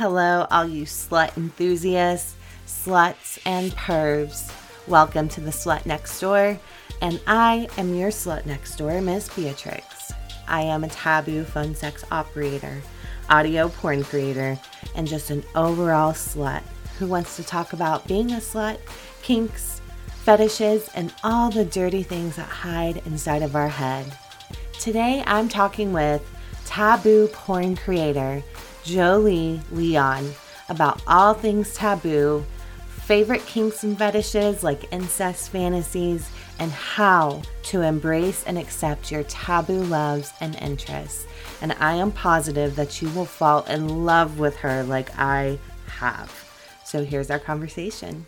Hello, all you slut enthusiasts, sluts, and pervs. Welcome to the Slut Next Door, and I am your slut next door, Miss Beatrix. I am a taboo fun sex operator, audio porn creator, and just an overall slut who wants to talk about being a slut, kinks, fetishes, and all the dirty things that hide inside of our head. Today, I'm talking with taboo porn creator Jolie Lyon about all things taboo, favorite kinks and fetishes like incest fantasies, and how to embrace and accept your taboo loves and interests. And I am positive that you will fall in love with her like I have. So here's our conversation.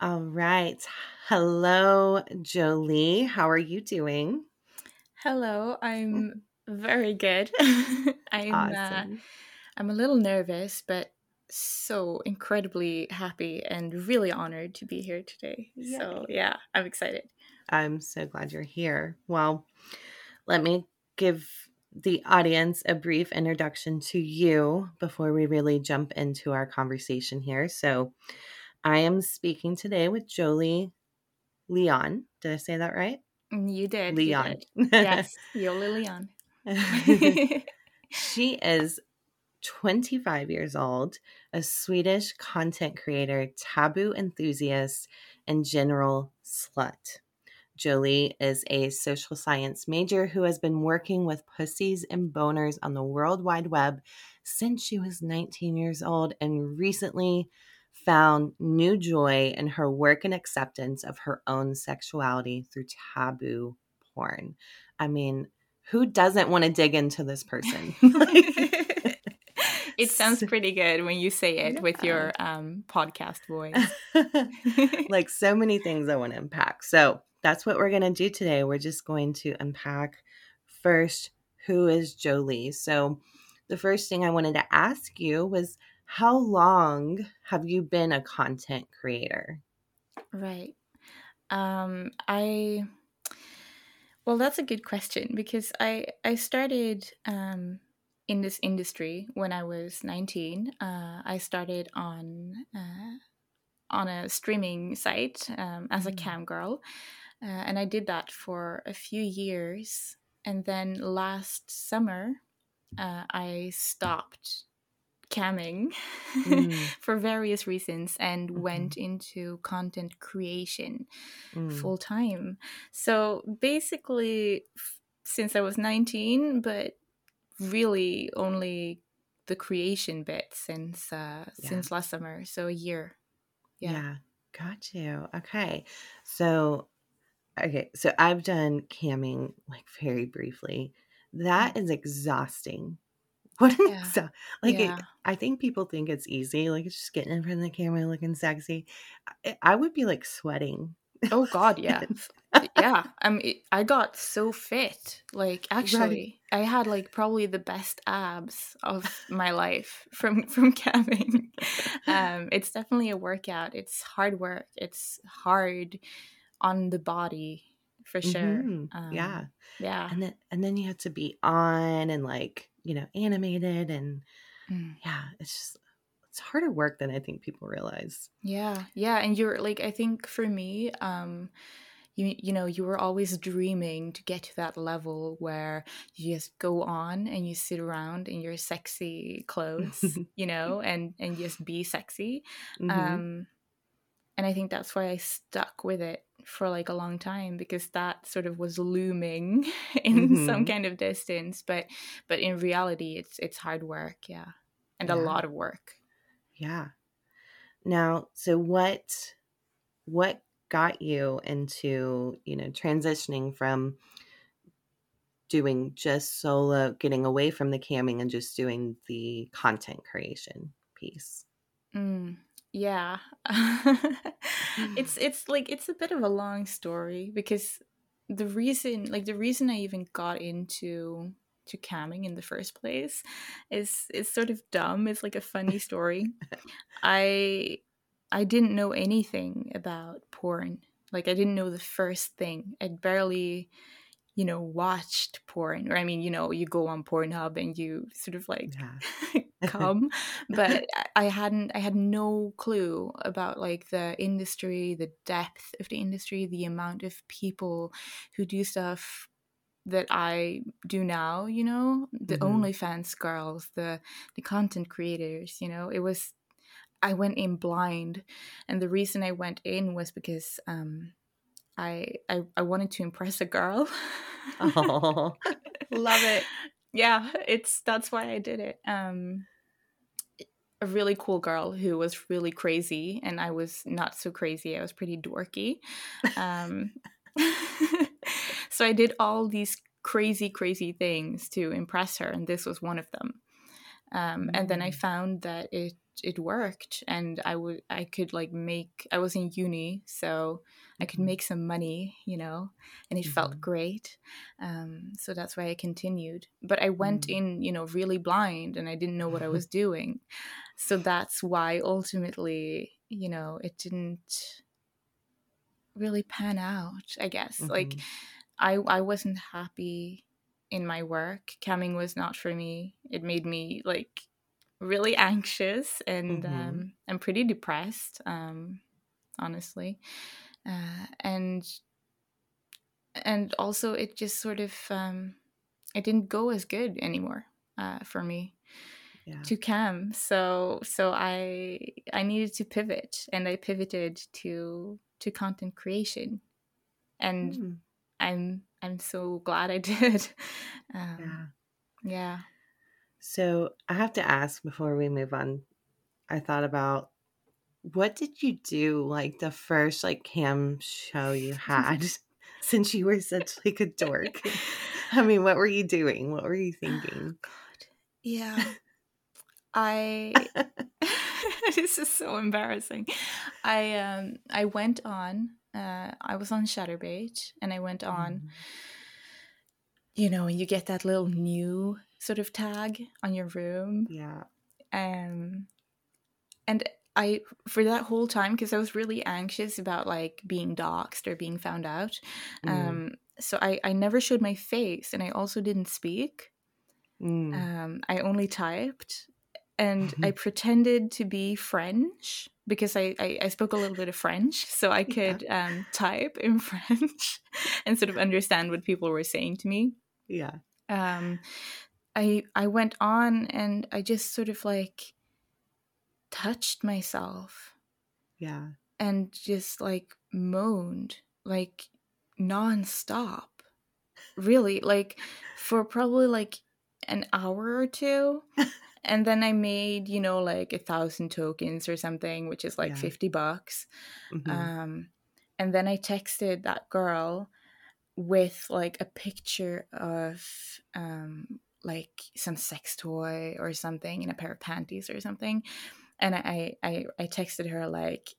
All right. Hello, Jolie. How are you doing? Hello, I'm very good. I'm uh, I'm a little nervous, but so incredibly happy and really honored to be here today. So yeah, I'm excited. I'm so glad you're here. Well, let me give the audience a brief introduction to you before we really jump into our conversation here. So, I am speaking today with Jolie Lyon. Did I say that right? Mm, You did. Lyon. You did. Yes, Yola Lyon. she is 25 years old, a Swedish content creator, taboo enthusiast, and general slut. Jolie is a social science major who has been working with pussies and boners on the World Wide Web since she was 19 years old and recently found new joy in her work and acceptance of her own sexuality through taboo porn. I mean, who doesn't want to dig into this person? it sounds pretty good when you say it with your um, podcast voice. like so many things I want to unpack. So that's what we're going to do today. We're just going to unpack first who is Jolie. So the first thing I wanted to ask you was how long have you been a content creator? Right. Um, I well, that's a good question because I I started um, in this industry when I was nineteen. Uh, I started on uh, on a streaming site um, as a Mm. cam girl, uh, and I did that for a few years. And then last summer, uh, I stopped camming Mm. for various reasons and Mhm. went into content creation Mm. full time. So basically, f- since I was 19, but really only the creation bit since uh, Yeah. since last summer, so a year. Yeah. Yeah. got you. Okay. So, okay. So I've done camming like very briefly. That is exhausting. What an Yeah. exa- like it, I think people think it's easy, like it's just getting in front of the camera looking sexy. I, I would be like sweating. Oh God, yeah, yeah. It, I got so fit. Like actually, I had like probably the best abs of my life from from camming. um, it's definitely a workout. It's hard work. It's hard on the body for sure. Mhm. Um, yeah. yeah. And then and then you have to be on and like, you know, animated and Mm. yeah, it's just it's harder work than I think people realize. Yeah, yeah, and you're like I think for me, um, you you know you were always dreaming to get to that level where you just go on and you sit around in your sexy clothes, you know, and and just be sexy. Mhm. Um, and I think that's why I stuck with it for like a long time because that sort of was looming in some Mhm. kind of distance, but but in reality, it's it's hard work, yeah, and a lot of work. Yeah. Now, so what what got you into, you know, transitioning from doing just solo, getting away from the camming and just doing the content creation piece? Mm, yeah. it's mm. it's like it's a bit of a long story because the reason like the reason I even got into to camming in the first place is is sort of dumb. It's like a funny story. I I didn't know anything about porn. Like I didn't know the first thing. I'd barely you know, watched porn, or I mean, you know, you go on Pornhub and you sort of like yeah. come, but I hadn't, I had no clue about like the industry, the depth of the industry, the amount of people who do stuff that I do now, you know, the mm-hmm. OnlyFans girls, the the content creators, you know, it was I went in blind, and the reason I went in was because um, I, I I wanted to impress a girl. oh, love it. Yeah, it's that's why I did it. Um, a really cool girl who was really crazy, and I was not so crazy. I was pretty dorky. Um, so I did all these crazy, crazy things to impress her, and this was one of them. Um, and then I mm. found that it it worked, and I would I could like make. I was in uni, so I could mm-hmm. make some money, you know, and it mm-hmm. felt great. Um, so that's why I continued. But I went mm-hmm. in, you know, really blind, and I didn't know what I was doing. So that's why ultimately, you know, it didn't really pan out. I guess like mm-hmm. I I wasn't happy in my work. Camming was not for me. It made me like really anxious and mm-hmm. um, I'm pretty depressed, um, honestly. Uh, and and also it just sort of um, it didn't go as good anymore uh, for me yeah. to cam. So so I I needed to pivot, and I pivoted to to content creation, and mm. I'm I'm so glad I did. Um, yeah. Yeah. So I have to ask before we move on. I thought about what did you do like the first like cam show you had since you were such like a dork? I mean, what were you doing? What were you thinking? Oh, God. Yeah. I this is so embarrassing. I um I went on uh I was on Chaturbate and I went on mm. you know, and you get that little new sort of tag on your room. Yeah. Um and I for that whole time because I was really anxious about like being doxxed or being found out. Mm. Um so I I never showed my face and I also didn't speak. Mm. Um I only typed and I pretended to be French because I, I, I, spoke a little bit of French, so I could yeah. um, type in French and sort of understand what people were saying to me. Yeah. Um, I I went on and I just sort of like touched myself. Yeah. And just like moaned like nonstop. Really, like for probably like an hour or two. and then I made, you know, like a thousand tokens or something, which is like yeah. 50 bucks. Mm-hmm. Um, and then I texted that girl with like a picture of um, like some sex toy or something in a pair of panties or something and i i i texted her like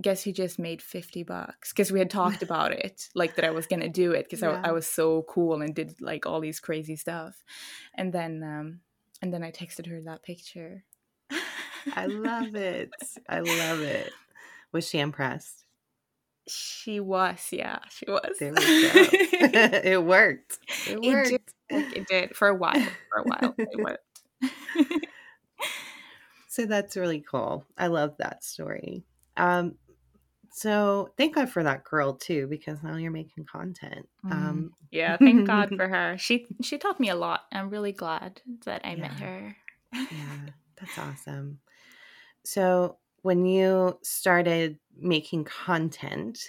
guess who just made 50 bucks? Because we had talked about it like that i was gonna do it because yeah. I, I, was so cool and did like all these crazy stuff and then um and then i texted her that picture. I love it. I love it. Was she impressed? She was yeah she was. There we go. It worked. It worked. it did, it did for a while for a while it worked so that's really cool. I love that story. Um, so thank God for that girl too, because now you're making content. Mm. Um, yeah, thank God for her. She she taught me a lot. I'm really glad that I yeah. met her. yeah, that's awesome. So when you started making content,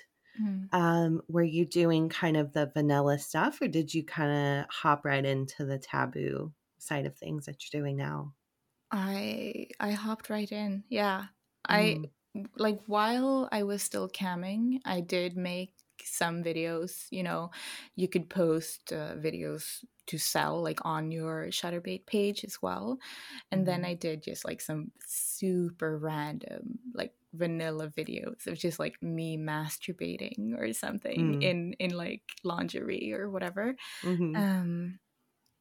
mm. um, were you doing kind of the vanilla stuff, or did you kind of hop right into the taboo side of things that you're doing now? I I hopped right in. Yeah. Mm. I like while I was still camming, I did make some videos, you know, you could post uh, videos to sell like on your Chaturbate page as well. And mm. then mm-hmm. I did just like some super random like vanilla videos of just like me masturbating or something mm. in in like lingerie or whatever. Mm-hmm. Um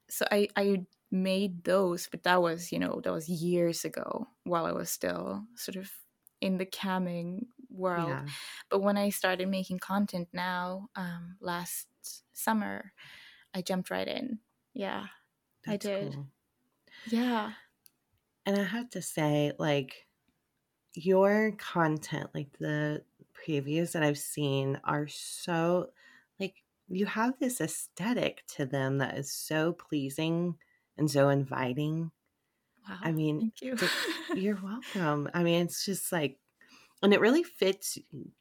so I I made those, but that was, you know, that was years ago while I was still sort of in the camming world. Yeah. But when I started making content now, um, last summer, I jumped right in. Yeah, That's I did. Cool. Yeah. And I have to say, like, your content, like the previews that I've seen, are so, like, you have this aesthetic to them that is so pleasing and so inviting. Wow. I mean, thank you. you're welcome. I mean, it's just like, and it really fits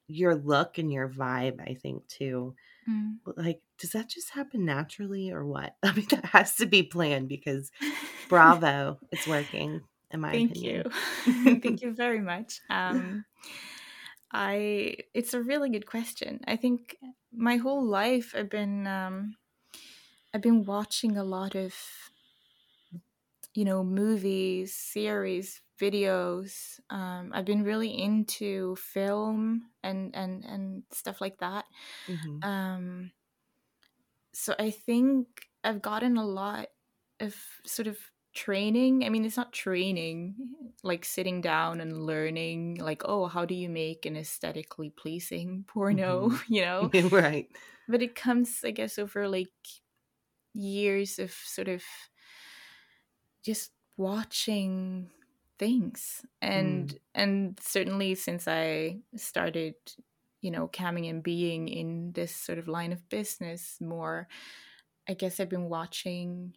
your look and your vibe, I think, too. Mm. Like, does that just happen naturally or what? I mean, that has to be planned because bravo, it's working, in my Thank opinion. you. Thank you very much. Um, I, it's a really good question. I think my whole life I've been, um, I've been watching a lot of you know movies series videos um, i've been really into film and and and stuff like that mm-hmm. um, so i think i've gotten a lot of sort of training i mean it's not training like sitting down and learning like oh how do you make an aesthetically pleasing porno mm-hmm. you know right but it comes i guess over like years of sort of just watching things and mm. and certainly since i started you know coming and being in this sort of line of business more i guess i've been watching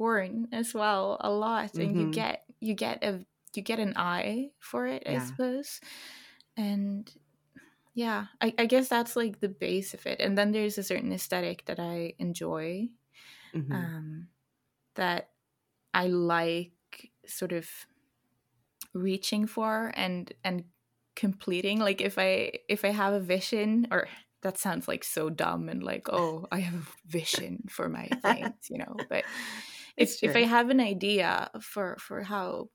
porn as well a lot mm-hmm. and you mm-hmm. get you get a you get an eye for it yeah. i suppose and yeah I, I guess that's like the base of it and then there's a certain aesthetic that i enjoy mm-hmm. um that I like sort of reaching for and and completing like if i if i have a vision or that sounds like so dumb and like oh i have a vision for my things you know but if if i have an idea for for how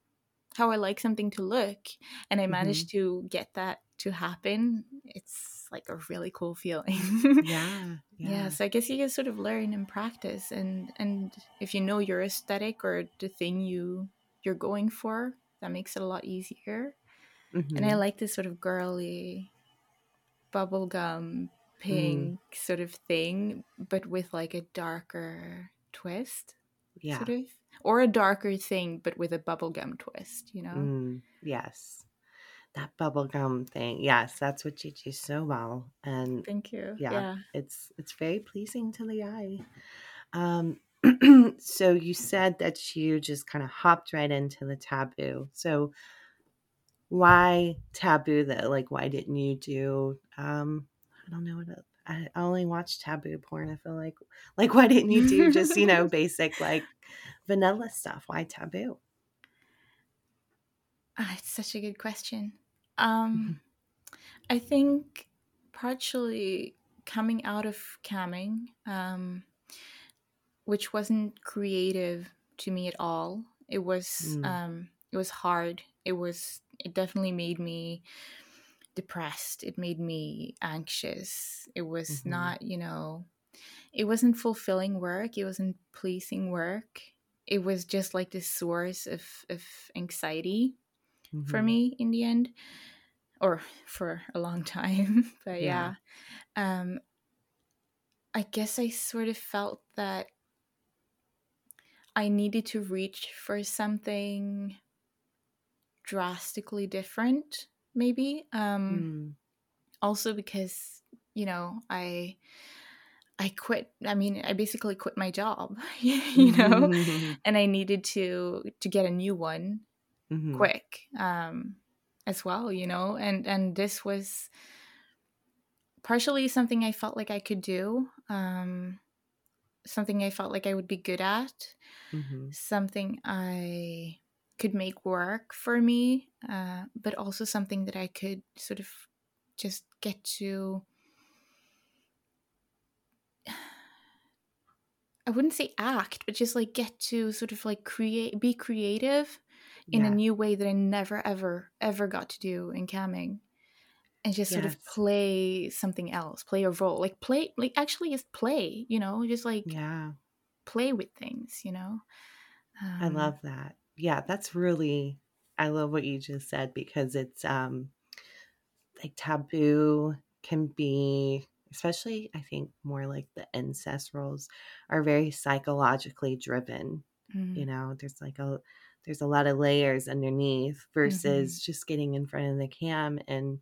how i like something to look and i manage mm-hmm. to get that to happen it's like a really cool feeling. yeah, yeah. Yeah. So I guess you can sort of learn and practice and and if you know your aesthetic or the thing you you're going for, that makes it a lot easier. Mm-hmm. And I mm-hmm. like this sort of girly bubblegum pink mm. sort of thing, but with like a darker twist. Yeah. Sort of. Or a darker thing, but with a bubblegum twist, you know? Mm, yes that bubblegum thing yes that's what you do so well and thank you yeah, yeah, it's it's very pleasing to the eye um so you said that you just kind of hopped right into the taboo so why taboo though like why didn't you do um i don't know what I only watch taboo porn. I feel like, like, why didn't you do just you know basic like vanilla stuff? Why taboo? Ah, it's such a good question. Um, mm-hmm. I think partially coming out of camming, um, which wasn't creative to me at all. It was mm. um, it was hard. It was it definitely made me depressed. It made me anxious. It was mm-hmm. not you know, it wasn't fulfilling work. It wasn't pleasing work. It was just like this source of of anxiety mm-hmm. for me in the end or for a long time but yeah, yeah. um i guess i sort of felt that i needed to reach for something drastically different maybe um mm. also because you know i I quit. I mean, I basically quit my job, you know, and I needed to to get a new one mm-hmm. quick um, as well, you know, and and this was partially something I felt like I could do, um, something I felt like I would be good at, mm-hmm. something I could make work for me, uh, but also something that I could sort of just get to. I wouldn't say act, but just like get to sort of like create, be creative in yeah. a new way that I never ever ever got to do in camming. And just yes. sort of play something else, play a role. Like play like actually just play, you know, just like yeah. play with things, you know. Um, I love that. Yeah, that's really I love what you just said because it's um like taboo can be especially I think more like the incest roles are very psychologically driven. Mm. You know, there's like a there's a lot of layers underneath mm-hmm. versus mm-hmm. just getting in front of the cam and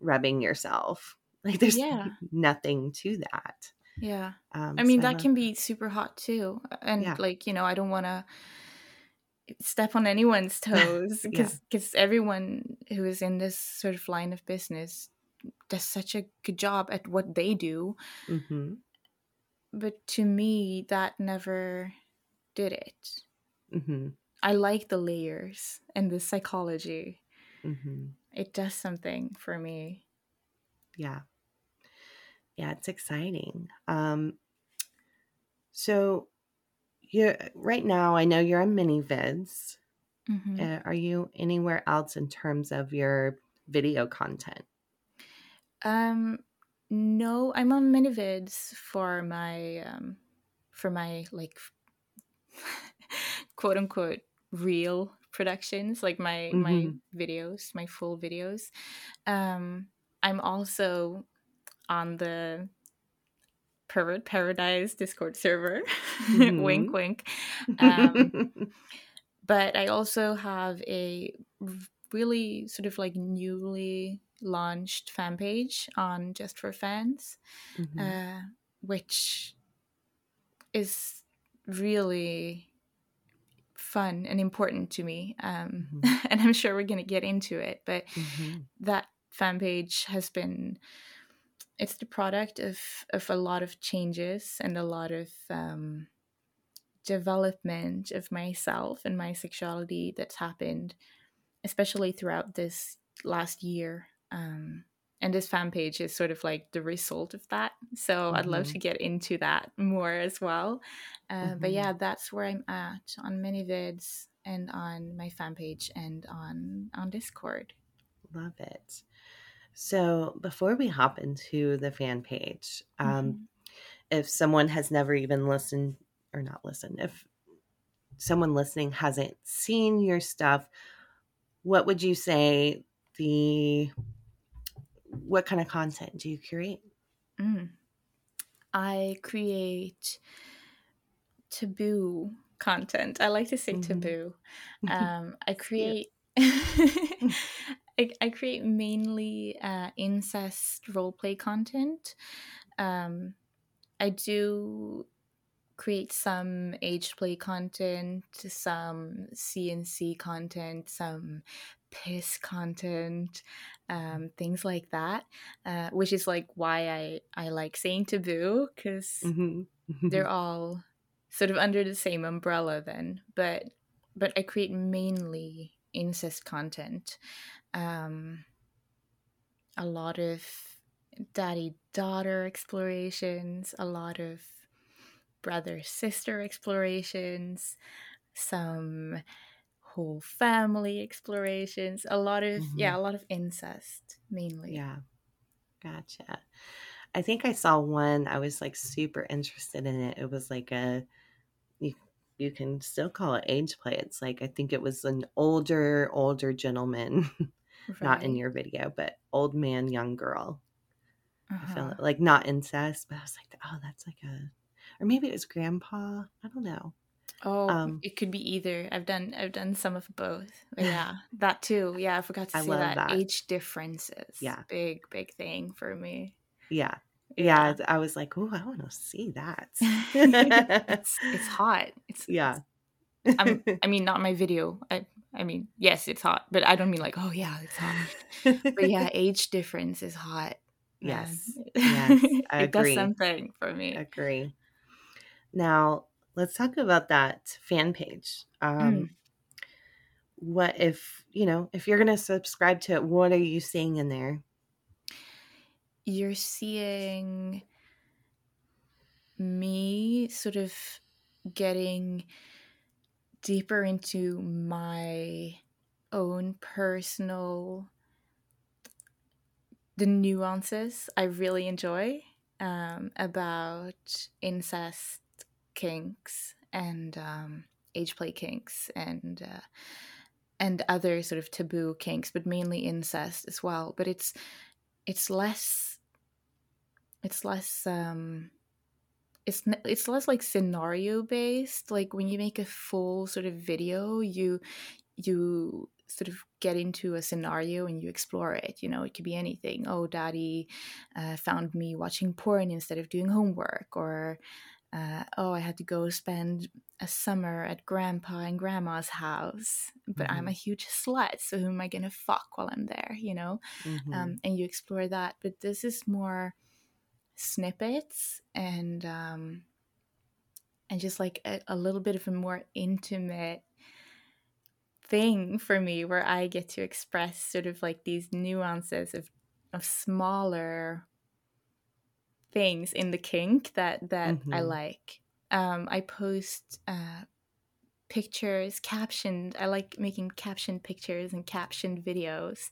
rubbing yourself. Like there's yeah. nothing to that. Yeah. Um, I mean, so that I can be super hot too. And yeah. like, you know, I don't want to step on anyone's toes because because yeah. everyone who is in this sort of line of business does such a good job at what they do. Mm-hmm. But to me, that never did it. Mm-hmm. I like the layers and the psychology. Mm-hmm. It does something for me. Yeah. Yeah, it's exciting. Um, so you right now, I know you're on ManyVids. Mm-hmm. Uh, are you anywhere else in terms of your video content? Um, no, I'm on ManyVids for my um, for my like quote unquote real productions like my mm-hmm. my videos my full videos um i'm also on the pervert paradise discord server mm-hmm. wink wink um but i also have a really sort of like newly launched fan page on just for fans mm-hmm. uh which is really fun and important to me. Um, mm-hmm. and I'm sure we're going to get into it. But mm-hmm. that fan page has been, it's the product of, of a lot of changes and a lot of um, development of myself and my sexuality that's happened, especially throughout this last year. Um, and this fan page is sort of like the result of that so mm-hmm. i'd love mm-hmm. to get into that more as well uh, mm-hmm. but yeah that's where i'm at on ManyVids and on my fan page and on on discord love it so before we hop into the fan page um, mm-hmm. if someone has never even listened or not listened if someone listening hasn't seen your stuff what would you say the what kind of content do you create? Mm. I create taboo content. I like to say mm-hmm. taboo. Um, I create. I, I, create mainly uh, incest roleplay content. Um, I do create some age play content, some CNC content, some piss content, um, things like that, uh, which is like why I, I like saying taboo because mm-hmm. they're all sort of under the same umbrella then. But but I create mainly incest content, um, a lot of daddy daughter explorations, a lot of brother sister explorations, some whole family explorations, a lot of mm-hmm. yeah, a lot of incest mainly. Yeah. Gotcha. I think I saw one I was like super interested in it. It was like a you you can still call it age play. It's like I think it was an older older gentleman, right. not in your video, but old man young girl. Uh-huh. I feel uh-huh. like not incest, but I was like, oh, that's like a, or maybe it was grandpa. I don't know. Oh, um, it could be either. I've done I've done some of both. Yeah, that too. Yeah, I forgot to say that. that. Age differences. Yeah, big big thing for me. Yeah, yeah. yeah I was like, oh, I want to see that. it's it's hot. It's yeah. I'm, I mean, not my video. I I mean, yes, it's hot, but I don't mean like, oh yeah, it's hot. but yeah, age difference is hot. Yes, yes, I it agree. does something for me. Agree. Now, let's talk about that fan page. Um, mm. What if, you know, if you're going to subscribe to it, what are you seeing in there? You're seeing me sort of getting deeper into my own personal the nuances I really enjoy um, about incest kinks and um, age play kinks and uh, and other sort of taboo kinks, but mainly incest as well. But it's it's less it's less um it's it's less like scenario based like when you make a full sort of video you you sort of get into a scenario and you explore it you know it could be anything oh daddy uh, found me watching porn instead of doing homework or uh, oh i had to go spend a summer at grandpa and grandma's house but mm-hmm. i'm a huge slut so who am i gonna fuck while i'm there you know mm-hmm. um, and you explore that but this is more snippets and um, and just like a, a little bit of a more intimate thing for me where I get to express sort of like these nuances of of smaller things in the kink that that mm-hmm. I like. Um, I post uh, pictures captioned. I like making captioned pictures and captioned videos.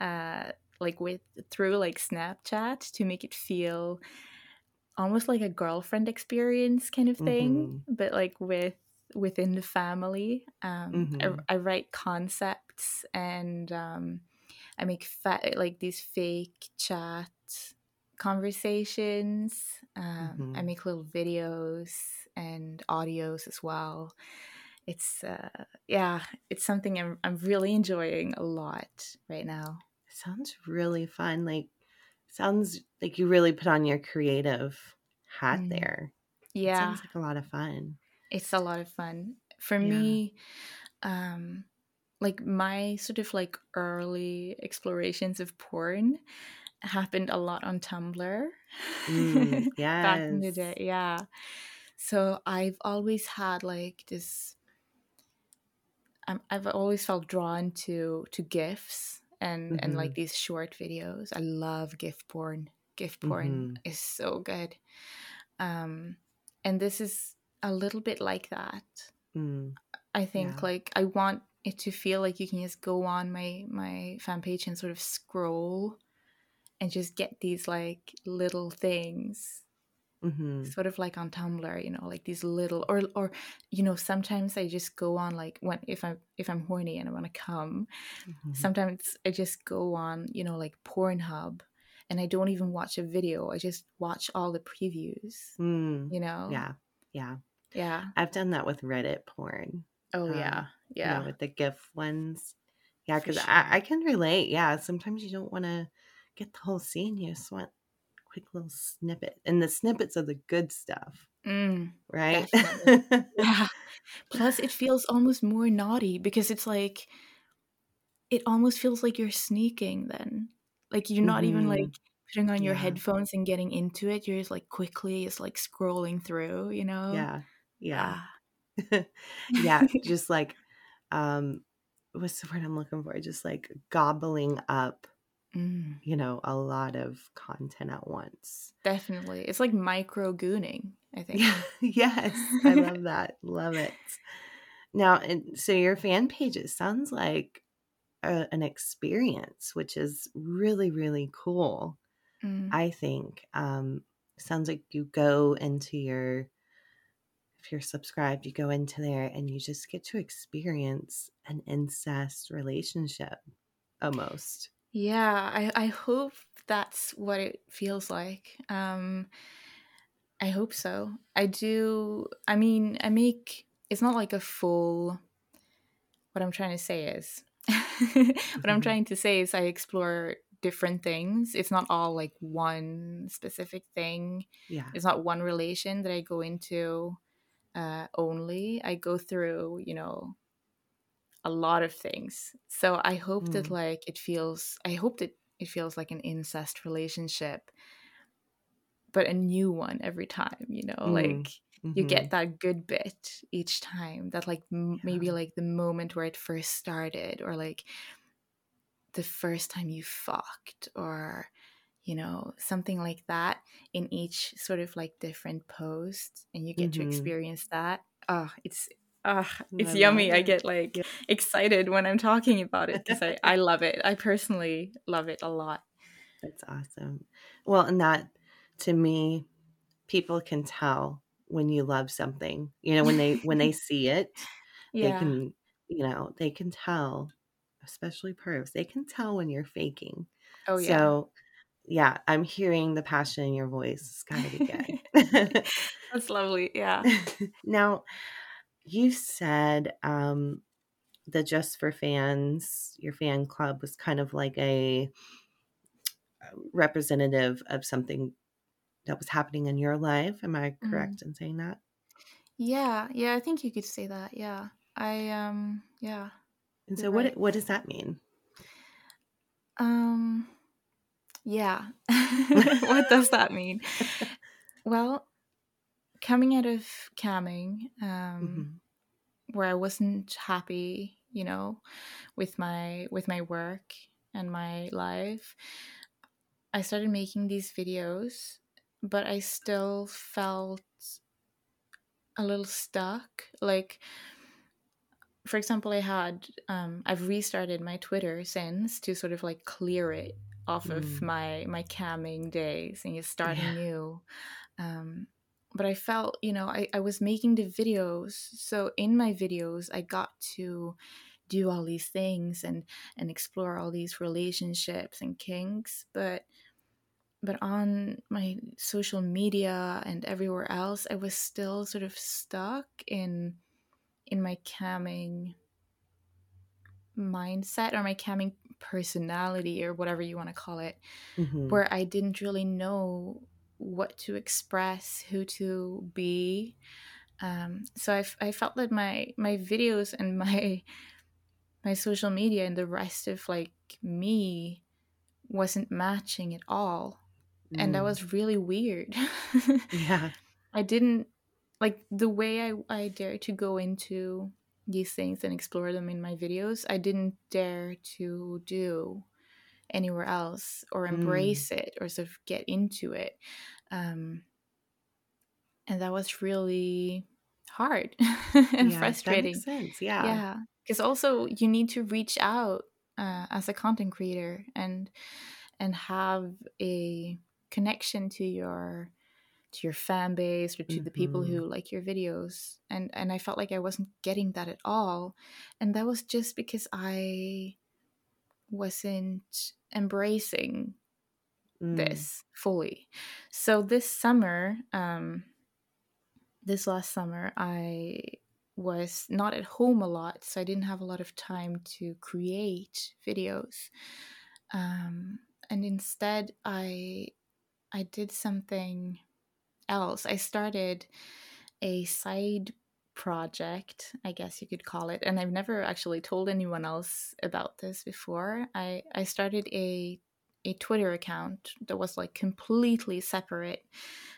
Uh, like with through like Snapchat to make it feel almost like a girlfriend experience kind of thing, mm-hmm. but like with within the family. Um, mm-hmm. I, I, write concepts and um, I make fa- like these fake chat conversations. Um, mm-hmm. I make little videos and audios as well. It's uh, yeah, it's something I'm I'm really enjoying a lot right now. Sounds really fun. Like sounds like you really put on your creative hat mm. there. Yeah. It sounds like a lot of fun. It's a lot of fun. For yeah. me, um like my sort of like early explorations of porn happened a lot on Tumblr. Mm, yes. Back in the day. Yeah. So I've always had like this um, I've always felt drawn to to gifs and mm-hmm. and like mm-hmm. these short videos. I love GIF porn. GIF porn mm-hmm. is so good. Um, and this is a little bit like that. Mm. I think yeah. like I want it to feel like you can just go on my my fan page and sort of scroll and just get these like little things Mm-hmm. sort of like on tumblr you know like these little or or you know sometimes i just go on like when if i'm if i'm horny and i want to come mm-hmm. sometimes i just go on you know like pornhub and i don't even watch a video i just watch all the previews mm. you know yeah yeah yeah i've done that with reddit porn oh um, yeah yeah you know, with the gif ones yeah because sure. I, I can relate yeah sometimes you don't want to get the whole scene you just want quick little snippet. And the snippets are the good stuff. Mm, right? yeah. Plus, it feels almost more naughty because it's like, it almost feels like you're sneaking then. Like you're not mm-hmm. even like putting on your yeah. headphones and getting into it. You're just like quickly, it's like scrolling through, you know? Yeah. Yeah. Ah. yeah. just like, um, what's the word I'm looking for? Just like gobbling up Mm. you know, a lot of content at once. Definitely. It's like micro gooning, I think. yes. I love that. love it. Now, and so your fan page, it sounds like a, an experience, which is really, really cool. Mm. I think. Um, sounds like you go into your, if you're subscribed, you go into there and you just get to experience an incest relationship almost. Yeah, I, I hope that's what it feels like. Um, I hope so. I do. I mean, I make it's not like a full. What I'm trying to say is, what mm-hmm. I'm trying to say is, I explore different things. It's not all like one specific thing. Yeah. It's not one relation that I go into uh, only. I go through, you know, a lot of things. So I hope mm. that like it feels I hope that it feels like an incest relationship but a new one every time, you know, mm. like mm-hmm. you get that good bit each time. That like m- yeah. maybe like the moment where it first started or like the first time you fucked or you know something like that in each sort of like different post and you get mm-hmm. to experience that oh it's uh, it's yummy. I get like yeah. excited when I'm talking about it because I, I love it. I personally love it a lot. That's awesome. Well, and that to me, people can tell when you love something. You know, when they when they see it, yeah. they can you know they can tell, especially pervs. They can tell when you're faking. Oh yeah. So yeah, I'm hearing the passion in your voice. It's got to be good. That's lovely. Yeah. now, you said um, the Just for Fans, your fan club was kind of like a representative of something that was happening in your life. Am I Mm. correct in saying that? Yeah. Yeah. I think you could say that. Yeah. I um. Yeah. And so, what right. what does that mean? Um. Yeah. what does that mean? Well, coming out of camming, um, Mhm. where I wasn't happy, you know, with my with my work and my life, I started making these videos, but I still felt a little stuck. Like, for example, I had um, I've restarted my Twitter since to sort of like clear it off of Mm. my my camming days and just start Yeah. anew. Um, but I felt, you know, I, I was making the videos. So in my videos, I got to do all these things and and explore all these relationships and kinks. But but on my social media and everywhere else, I was still sort of stuck in in my camming mindset or my camming personality or whatever you want to call it Mhm. where I didn't really know what to express, who to be. Um, so I, f- I felt that my my videos and my my social media and the rest of like me wasn't matching at all, and that Mm. was really weird. yeah. I didn't like the way I I dare to go into these things and explore them in my videos. I didn't dare to do anywhere else or Mm. embrace it or sort of get into it. Um, and that was really hard and Yeah, frustrating. That makes sense. Yeah. Yeah, because also you need to reach out uh, as a content creator and and have a connection to your to your fan base or to the people who Mhm. like your videos and and I felt like I wasn't getting that at all and that was just because I wasn't embracing Mm. this fully. So this summer, um, this last summer, I was not at home a lot, so I didn't have a lot of time to create videos. Um, and instead, I I did something else. I started a side project, I guess you could call it, and I've never actually told anyone else about this before. I I started a a Twitter account that was like completely separate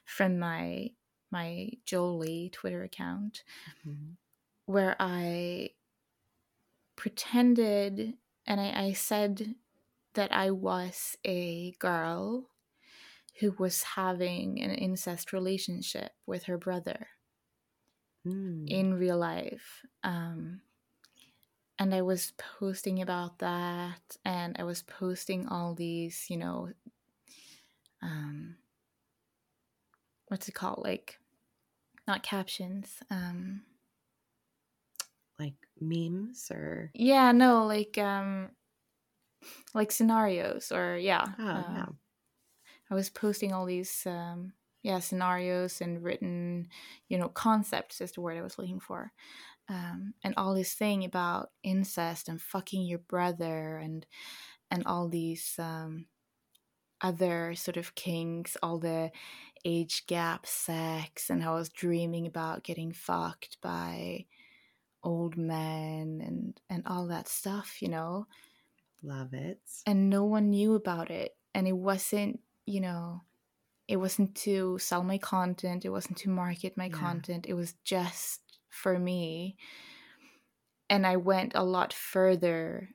from my my Jolie Twitter account Mhm. where I pretended and I, I said that I was a girl who was having an incest relationship with her brother Mm. in real life. Um, and I was posting about that, and I was posting all these, you know, um, what's it called? Like, not captions. Um, Like memes or yeah, no, like, um, like scenarios, or yeah, oh uh, yeah. I was posting all these, um, yeah, scenarios and written, you know, concepts is the word I was looking for. Um, and all this thing about incest and fucking your brother and and all these um, other sort of kinks, all the age gap sex, and how I was dreaming about getting fucked by old men and and all that stuff, you know. Love it. and no one knew about it and it wasn't you know it wasn't to sell my content it wasn't to market my Yeah. content it was just for me and i went a lot further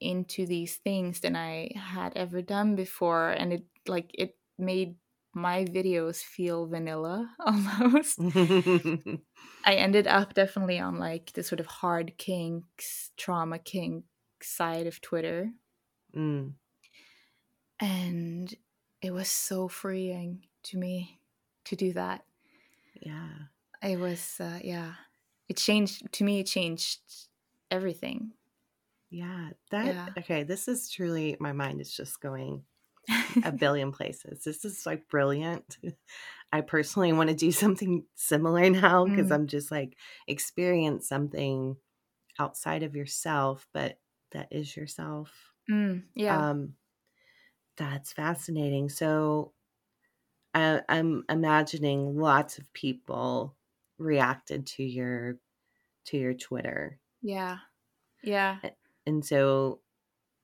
into these things than i had ever done before and it like it made my videos feel vanilla almost i ended up definitely on like the sort of hard kinks trauma kink side of twitter mm. and it was so freeing to me to do that Yeah. it was uh, yeah it changed to me it changed everything Yeah. That Yeah. okay, this is truly my mind is just going a billion places. This is like brilliant. I personally want to do something similar now because mm. I'm just like experience something outside of yourself, but that is yourself. Mm, yeah. Um, that's fascinating. So I, I'm imagining lots of people reacted to your to your Twitter. Yeah. Yeah. And so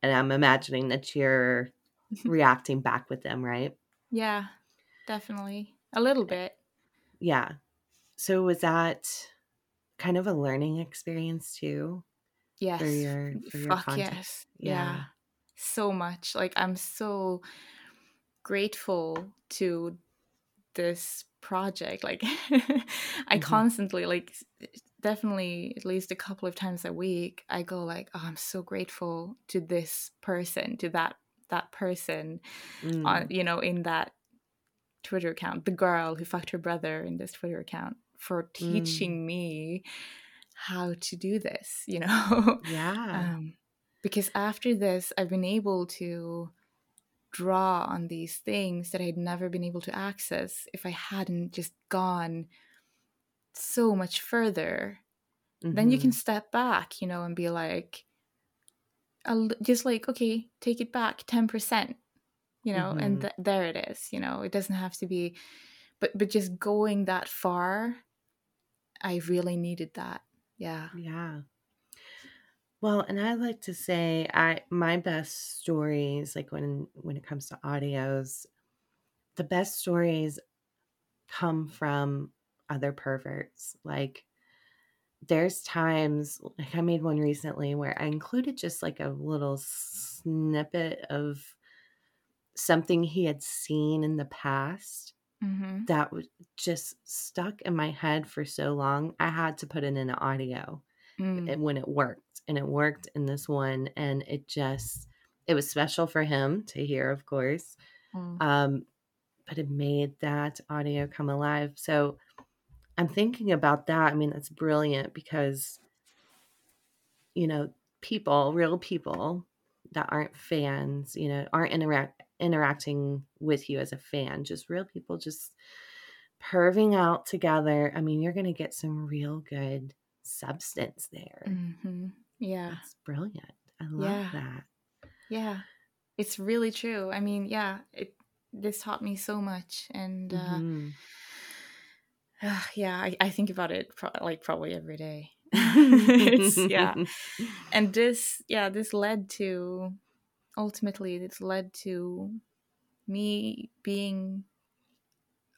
and I'm imagining that you're reacting back with them, right? Yeah. Definitely. A little eh, bit. Yeah. So was that kind of a learning experience too? Yes. For your for your Fuck content? yes. Yeah. yeah. So much. Like I'm so grateful to this project. Like I mm-hmm. constantly like definitely at least a couple of times a week I go like, "Oh, I'm so grateful to this person, to that that person mm. on you know in that Twitter account, the girl who fucked her brother in this Twitter account for teaching mm. me how to do this, you know? Yeah. Um, because after this, I've been able to draw on these things that I'd never been able to access if I hadn't just gone so much further. Mm-hmm. Then you can mm-hmm. step back, you know, and be like, just like, okay, take it back 10%, you know, mm-hmm. and th- there it is, you know, it doesn't have to be, but, but just going that far, I really needed that. Yeah. Yeah. Well, and I like to say I my best stories like when when it comes to audios, the best stories come from other perverts. Like there's times like I made one recently where I included just like a little snippet of something he had seen in the past mm-hmm. that was just stuck in my head for so long. I had to put it in an audio mm. when it worked and it worked in this one and it just it was special for him to hear of course mm. um but it made that audio come alive so i'm thinking about that i mean that's brilliant because you know people real people that aren't fans you know aren't interact interacting with you as a fan just real people just perving out together i mean you're going to get some real good substance there mm-hmm. Yeah. That's brilliant. I love yeah. that. Yeah. It's really true. I mean, yeah, it this taught me so much and uh, mm-hmm. uh yeah, I, I, think about it pro- like probably every day. yeah. And this yeah, this led to ultimately this led to me being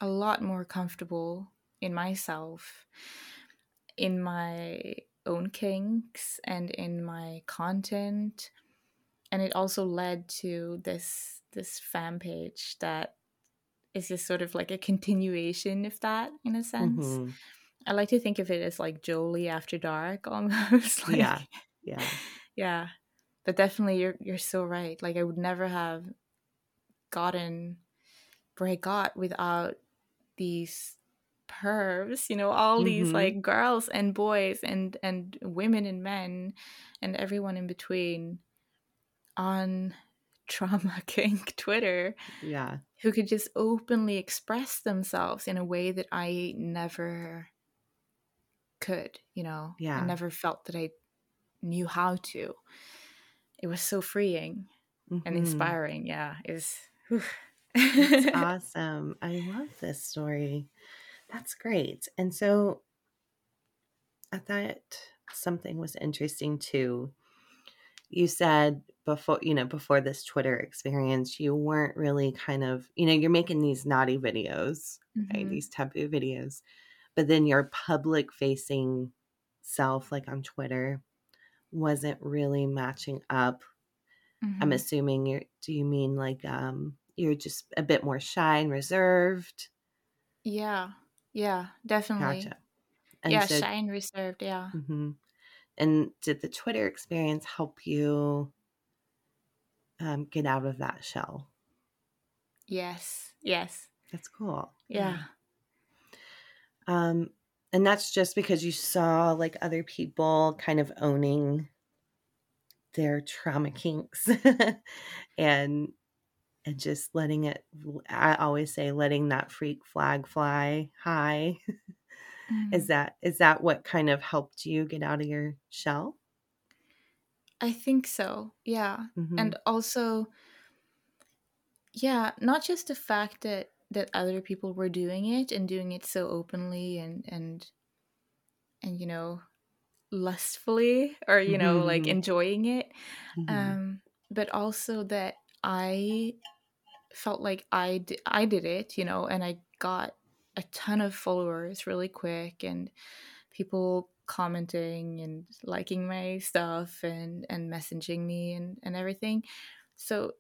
a lot more comfortable in myself in my own kinks and in my content. And it also led to this this fan page that is just sort of like a continuation of that in a sense. Mm-hmm. i like to think of it as like jolie after dark almost like, yeah yeah. Yeah but definitely you're you're so right. Like i would never have gotten where i got without these pervs you know all mm-hmm. these like girls and boys and and women and men and everyone in between on trauma kink twitter yeah. who could just openly express themselves in a way that i never could you know? Yeah. i never felt that i knew how to. It was so freeing mm-hmm. and inspiring yeah it was awesome. I love this story that's great. And so I thought something was interesting too. You said before, you know, before this Twitter experience, you weren't really kind of, you know, you're making these naughty videos, mm-hmm. right? These taboo videos, but then your public facing self, like on Twitter, wasn't really matching up. Mm-hmm. I'm assuming you're, do you mean like, um, you're just a bit more shy and reserved? Yeah. Yeah, definitely. Gotcha. And yeah, so, shy and reserved. Yeah. Mm-hmm. And did the Twitter experience help you um, get out of that shell? Yes. Yes. That's cool. Yeah. yeah. Um, and that's just because you saw like other people kind of owning their trauma kinks and and just letting it i always say letting that freak flag fly high mm. is that is that what kind of helped you get out of your shell i think so yeah mm-hmm. and also yeah not just the fact that that other people were doing it and doing it so openly and and and you know lustfully or you know mm-hmm. like enjoying it mm-hmm. um but also that i felt like i d- i did it you know and i got a ton of followers really quick and people commenting and liking my stuff and and messaging me and and everything so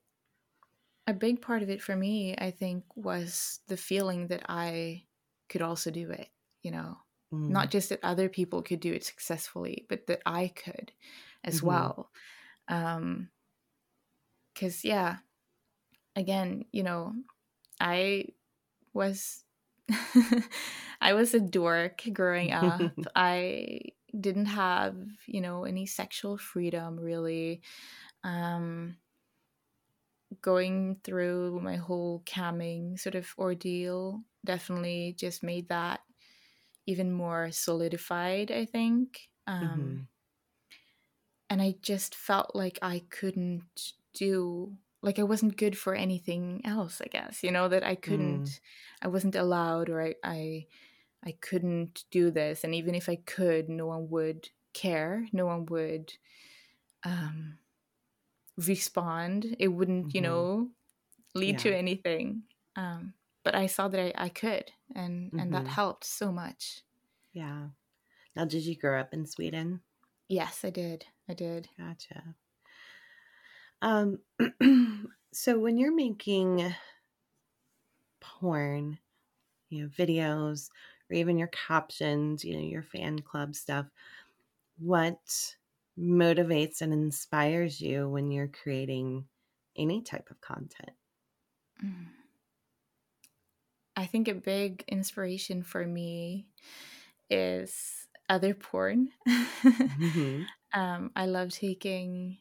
a big part of it for me i think was the feeling that i could also do it you know mm. not just that other people could do it successfully but that i could as mm-hmm. well um because yeah again you know i was i was a dork growing up i didn't have you know any sexual freedom really um going through my whole camming sort of ordeal definitely just made that even more solidified, I think. Um, mm-hmm. And I just felt like I couldn't do, like I wasn't good for anything else, I guess, you know, that I couldn't, mm. I wasn't allowed or I, I, I couldn't do this. And even if I could, no one would care. No one would um, respond. It wouldn't, mm-hmm. you know, lead yeah. to anything. Um, but I saw that I, I could, and mm-hmm. and that mm-hmm. helped so much. Yeah. Now, did you grow up in Sweden? Yes, I did. I did. Gotcha. Um, so when you're making porn, you know, videos, or even your captions, you know, your fan club stuff, what motivates and inspires you when you're creating any type of content? Mm. I think a big inspiration for me is other porn. mm-hmm. um, I love taking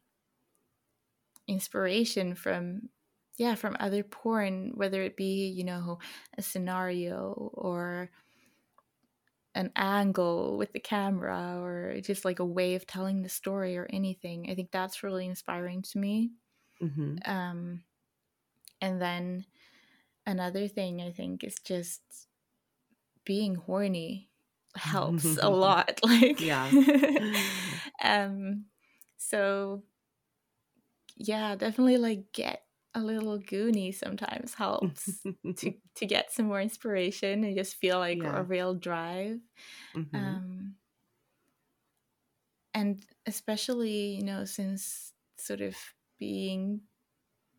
inspiration from yeah from other porn whether it be you know a scenario or an angle with the camera or just like a way of telling the story or anything i think that's really inspiring to me mm-hmm. um, and then another thing I think is just being horny helps a lot like yeah um so yeah definitely like get a little goony sometimes helps to to get some more inspiration and just feel like yeah. a real drive mm-hmm. um and especially you know since sort of being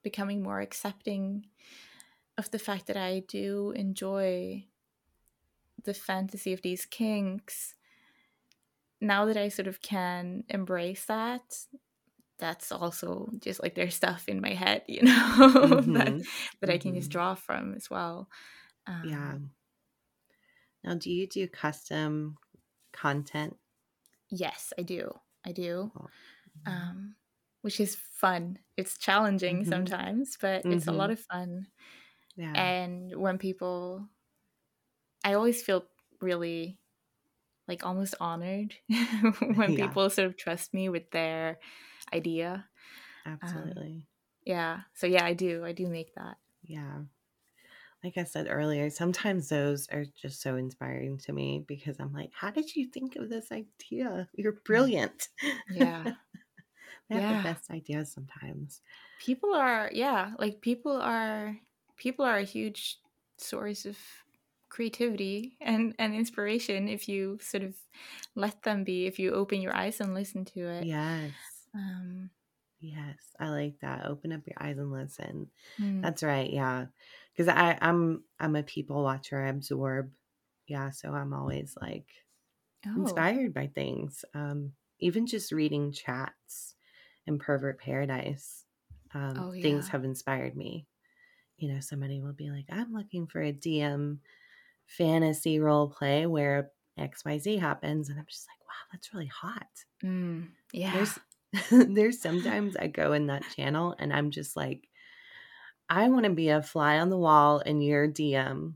becoming more accepting of the fact that I do enjoy the fantasy of these kinks, now that I sort of can embrace that, that's also just like there's stuff in my head, you know, mm-hmm. that, that mm-hmm. I can just mm-hmm. draw from as well. Um, yeah. Now, do you do custom content? Yes, I do. I do. Oh. Mm-hmm. Um, which is fun. It's challenging mm-hmm. sometimes, but it's a lot mm-hmm. of fun. Yeah. And when people, I always feel really like almost honored when yeah. people sort of trust me with their idea. Um, Absolutely. Um, yeah. So yeah, I do. I do make that. Yeah. Like I said earlier, sometimes those are just so inspiring to me because I'm like, how did you think of this idea? You're mm. brilliant. Yeah. they have yeah. the best ideas sometimes. People are, yeah, like people are people are a huge source of creativity and and inspiration if you sort of let them be if you open your eyes and listen to it yes um yes i like that open up your eyes and listen mm. that's right yeah because i i'm i'm a people watcher i absorb yeah so i'm always like oh. inspired by things um even just reading chats in pervert paradise um, oh, yeah. things have inspired me you know, somebody will be like, I'm looking for a DM fantasy role play where XYZ happens. And I'm just like, wow, that's really hot. Mm, yeah. There's there's sometimes I go in that channel and I'm just like, I want to be a fly on the wall in your DM.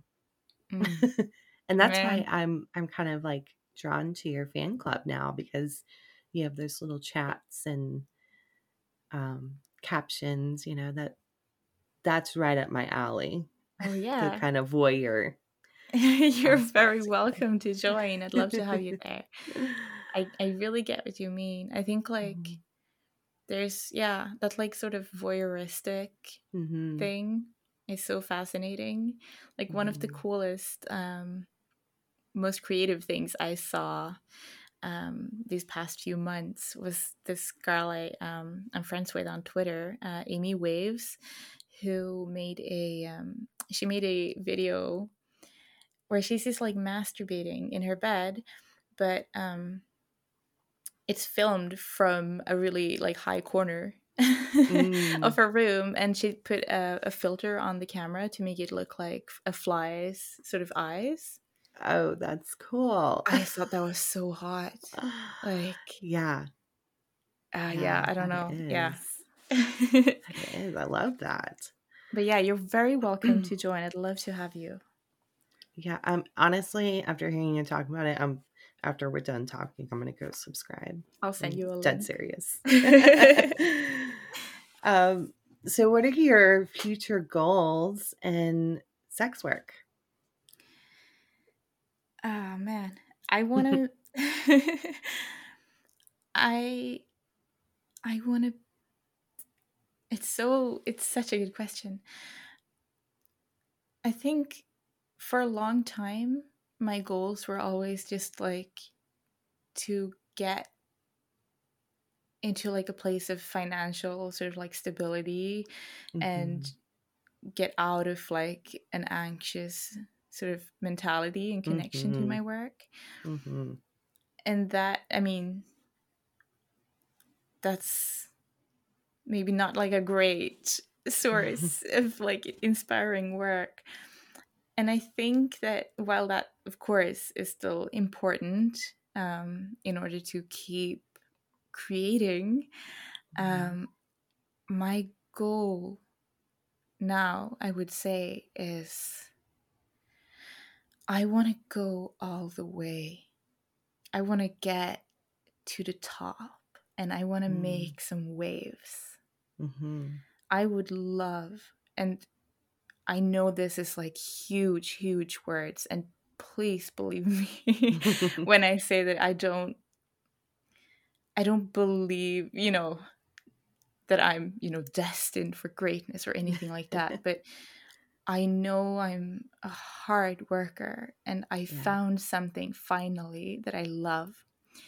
Mm. and that's Man. why I'm I'm kind of like drawn to your fan club now because you have those little chats and um, captions, you know, that that's right up my alley. Oh yeah. the kind of voyeur. You're very welcome to join. I'd love to have you there. I, I really get what you mean. I think like mm-hmm. there's yeah, that like sort of voyeuristic mm-hmm. thing is so fascinating. Like mm-hmm. one of the mm-hmm. coolest um most creative things I saw um, these past few months was this girl I um, I'm friends with on Twitter, uh, Amy Waves, who made a um, she made a video where she's just like masturbating in her bed, but um, it's filmed from a really like high corner mm. of her room, and she put a, a filter on the camera to make it look like a fly's sort of eyes Oh, that's cool. I thought that was so hot. Like, yeah. Uh, yeah, yeah, I don't know. Yeah. it is. I love that. But yeah, you're very welcome to join. I'd love to have you. Yeah, um honestly, after hearing you talk about it, I'm after we're done talking, I'm gonna go subscribe. I'll send I'm you a dead link. serious. um, so what are your future goals in sex work? Oh man, I want to. I I want to. It's so. It's such a good question. I think for a long time, my goals were always just like to get into like a place of financial sort of like stability mm-hmm. and get out of like an anxious sort of mentality and connection mm-hmm. to my work. Mm-hmm. And that, I mean, that's maybe not like a great source of like inspiring work. And I think that while that, of course, is still important um, in order to keep creating, mm-hmm. um, my goal now, I would say, is I want to go all the way. I want to get to the top and I want to mm. make some waves. Mm-hmm. I would love, and I know this is like huge, huge words, and please believe me when I say that I don't, I don't believe, you know, that I'm, you know, destined for greatness or anything like that. But I know I'm a hard worker and I yeah. found something finally that I love.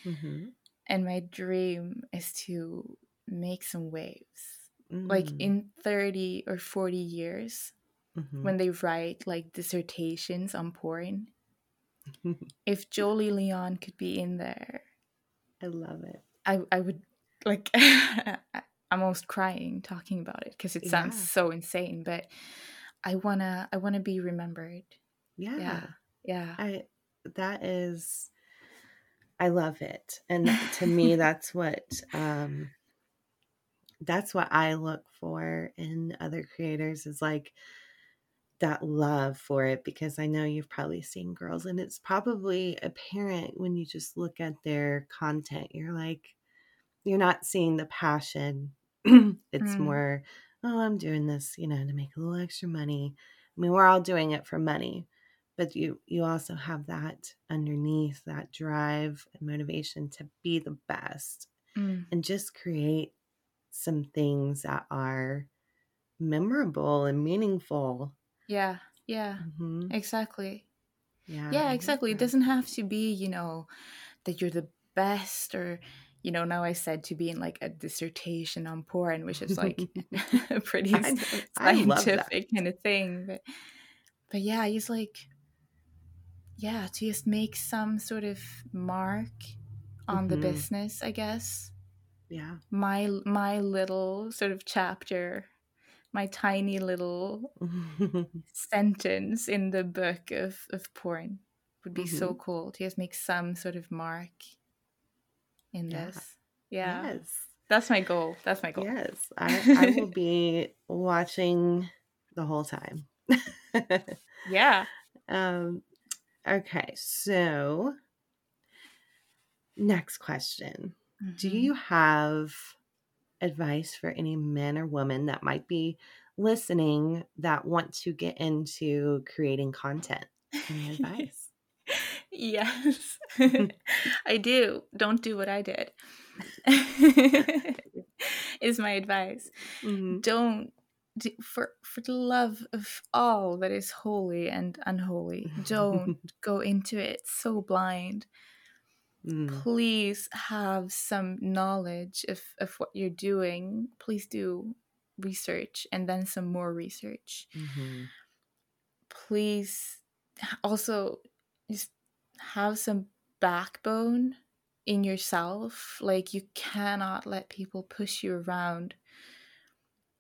Mm-hmm. And my dream is to make some waves. Mm. Like in 30 or 40 years, mm-hmm. when they write like dissertations on porn, if Jolie Lyon could be in there, I love it. I, I would like, I'm almost crying talking about it because it sounds yeah. so insane, but I wanna I wanna be remembered. Yeah. Yeah. Yeah. I that is I love it. And to me that's what um that's what I look for in other creators is like that love for it because I know you've probably seen girls and it's probably apparent when you just look at their content. You're like, you're not seeing the passion. it's mm. more oh, I'm doing this, you know, to make a little extra money. I mean, we're all doing it for money, but you you also have that underneath that drive and motivation to be the best mm. and just create some things that are memorable and meaningful. Yeah, yeah, mm-hmm. exactly. Yeah, yeah, exactly. It doesn't have to be, you know, that you're the best or you know, now I said to be in like a dissertation on porn, which is like a pretty I, scientific kind of thing. But but yeah, he's like yeah, to just make some sort of mark on mm-hmm. the business, I guess. Yeah. My my little sort of chapter, my tiny little sentence in the book of, of porn would be mm-hmm. so cool to just make some sort of mark in yeah. this. Yeah. Yes. That's my goal. That's my goal. Yes. I, I will be watching the whole time. yeah. Um, okay, so next question. Mm-hmm. Do you have advice for any men or women that might be listening that want to get into creating content? Any advice? yes, I do. Don't do what I did. is my advice. Mm-hmm. Don't for for the love of all that is holy and unholy don't go into it so blind mm. please have some knowledge of, of what you're doing please do research and then some more research mm-hmm. please also just have some backbone in yourself like you cannot let people push you around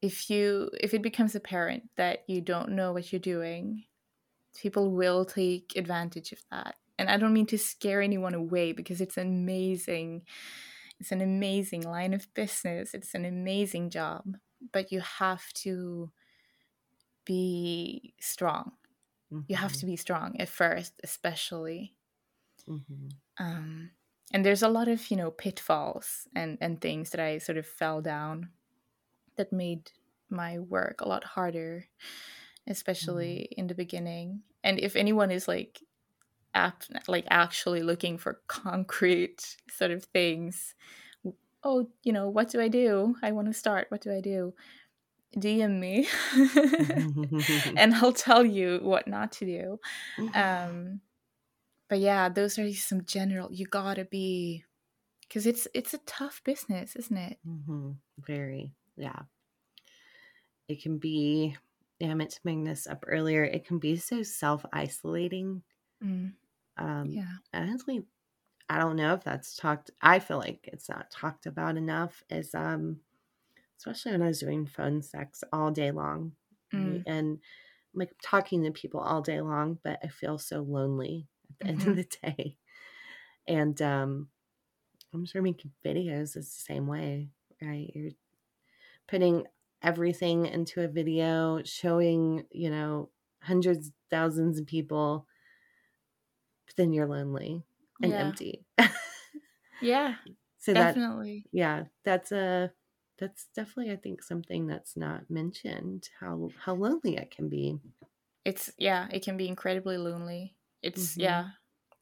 if you if it becomes apparent that you don't know what you're doing people will take advantage of that and i don't mean to scare anyone away because it's an amazing it's an amazing line of business it's an amazing job but you have to be strong mm-hmm. you have mm-hmm. to be strong at first especially mm-hmm. um, and there's a lot of you know pitfalls and and things that i sort of fell down that made my work a lot harder especially mm. in the beginning and if anyone is like like actually looking for concrete sort of things oh you know what do i do i want to start what do i do dm me and i'll tell you what not to do um but yeah those are some general you gotta be because it's it's a tough business isn't it mm-hmm. very yeah it can be yeah, I meant to bring this up earlier. It can be so self isolating. Mm. Um, yeah. Honestly, I don't know if that's talked. I feel like it's not talked about enough. Is um, especially when I was doing phone sex all day long, mm. and like talking to people all day long, but I feel so lonely at the mm-hmm. end of mm-hmm. the day. And um, I'm sure making videos is the same way, right? You're putting everything into a video showing, you know, hundreds, thousands of people, then you're lonely and yeah. empty. yeah. So definitely. That, yeah, that's a that's definitely I think something that's not mentioned how how lonely it can be. It's yeah, it can be incredibly lonely. It's mm-hmm. yeah.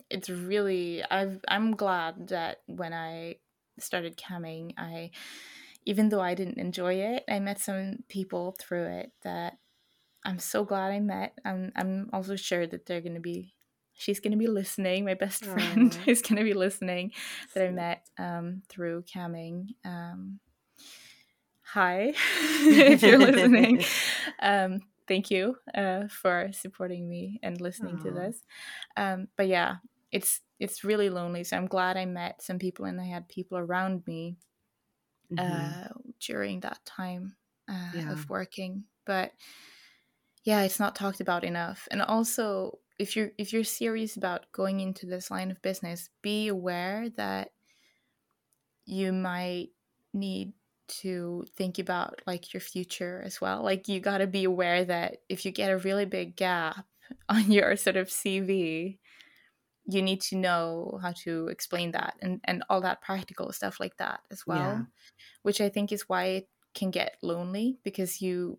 It's really I've I'm glad that when I started camming, I even though I didn't enjoy it, I met some people through it that I'm so glad I met. I'm I'm also sure that they're gonna be she's gonna be listening. My best friend Aww. is gonna be listening that I met um, through camming. Um, hi, if you're listening. Um, thank you uh, for supporting me and listening Aww. to this. Um, but yeah, it's it's really lonely. So I'm glad I met some people and I had people around me mm-hmm. uh, during that time uh, yeah. of working. But yeah, it's not talked about enough. And also, if you're if you're serious about going into this line of business, be aware that you might need to think about like your future as well. Like you got to be aware that if you get a really big gap on your sort of CV, you need to know how to explain that and and all that practical stuff like that as well yeah. which i think is why it can get lonely because you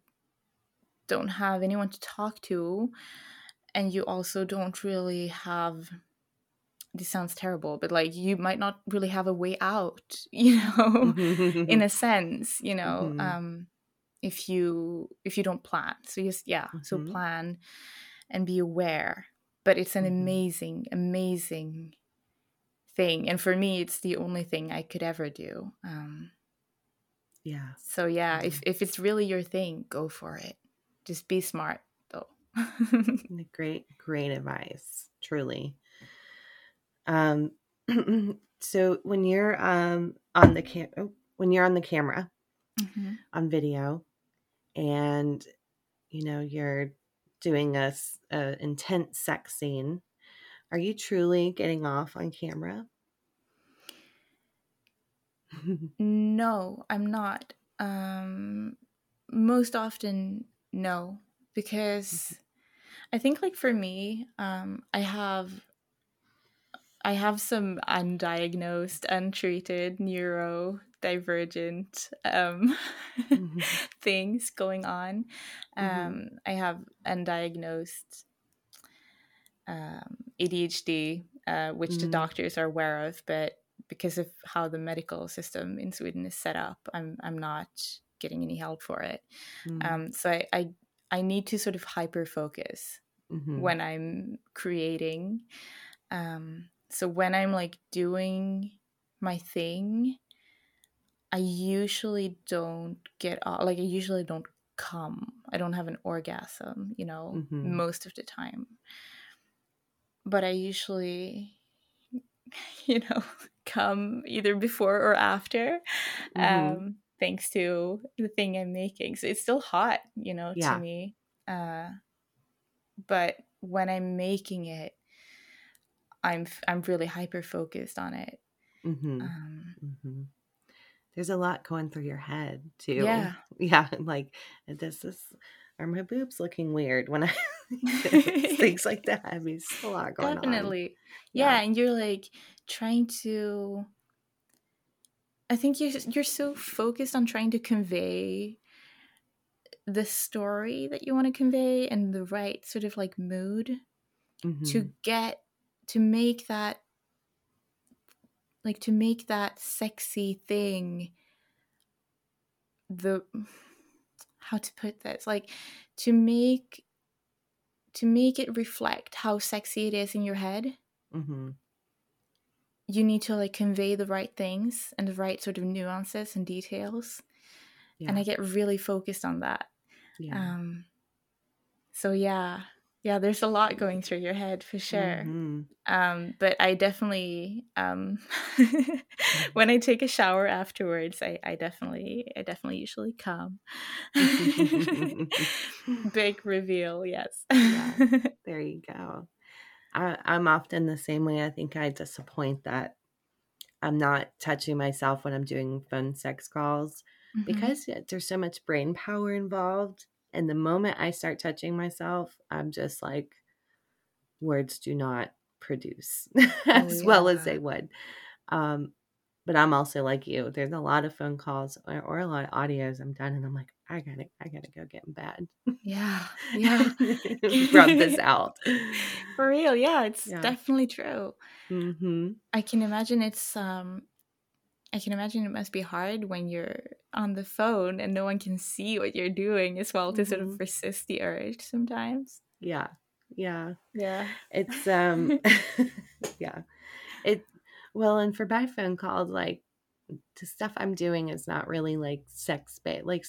don't have anyone to talk to and you also don't really have this sounds terrible but like you might not really have a way out you know in a sense you know mm-hmm. um if you if you don't plan so just yeah mm-hmm. so plan and be aware but it's an mm-hmm. amazing amazing thing and for me it's the only thing i could ever do um yeah so yeah mm-hmm. if, if it's really your thing go for it just be smart great great advice truly um so when you're um on the cam oh, when you're on the camera mm-hmm. on video and you know you're doing a, a intense sex scene, are you truly getting off on camera? no, I'm not. Um, most often, no. because mm-hmm. I think like for me, um, I have I have some undiagnosed, untreated neurodivergent um, mm-hmm. things going on. Mm-hmm. Um, mm-hmm. I have undiagnosed um, ADHD, uh, which mm-hmm. the doctors are aware of, but because of how the medical system in Sweden is set up, I'm I'm not getting any help for it. Mm-hmm. Um, so I, I I need to sort of hyper focus mm-hmm. when I'm creating. Um, so when I'm like doing my thing, I usually don't get like I usually don't come. I don't have an orgasm, you know, mm-hmm. most of the time. But I usually you know, come either before or after. Mm-hmm. Um thanks to the thing I'm making. So it's still hot, you know, yeah. to me. Uh but when I'm making it, I'm I'm really hyper focused on it. Mm-hmm. Um, mm-hmm. There's a lot going through your head too. Yeah, yeah. Like, does this are my boobs looking weird when I things like that? I mean, it's a lot going Definitely. on. Yeah. yeah, and you're like trying to. I think you're you're so focused on trying to convey the story that you want to convey and the right sort of like mood mm-hmm. to get to make that like to make that sexy thing the how to put this like to make to make it reflect how sexy it is in your head mm-hmm. you need to like convey the right things and the right sort of nuances and details yeah. and i get really focused on that. Yeah. um so yeah. Yeah there's a lot going through your head for sure. Mm-hmm. um, but i definitely um, when i take a shower afterwards I, I definitely i definitely usually come. Big reveal yes. Yeah, there you go. I, i'm often the same way. I think i disappoint that i'm not touching myself when i'm doing phone sex calls mm-hmm. because there's so much brain power involved and the moment I start touching myself, I'm just like, words do not produce as oh, yeah. well as they would. Um, but I'm also like you. There's a lot of phone calls or, or, a lot of audios I'm done, and I'm like, I gotta, I gotta go get in bed. Yeah, yeah. Rub this out for real. Yeah, it's yeah. definitely true. Mm-hmm. I can imagine it's um I can imagine it must be hard when you're on the phone and no one can see what you're doing as well to mm-hmm. sort of mm-hmm. resist the urge sometimes. Yeah. Yeah. Yeah. It's um yeah. It well and for by phone calls like the stuff I'm doing is not really like sex based. Like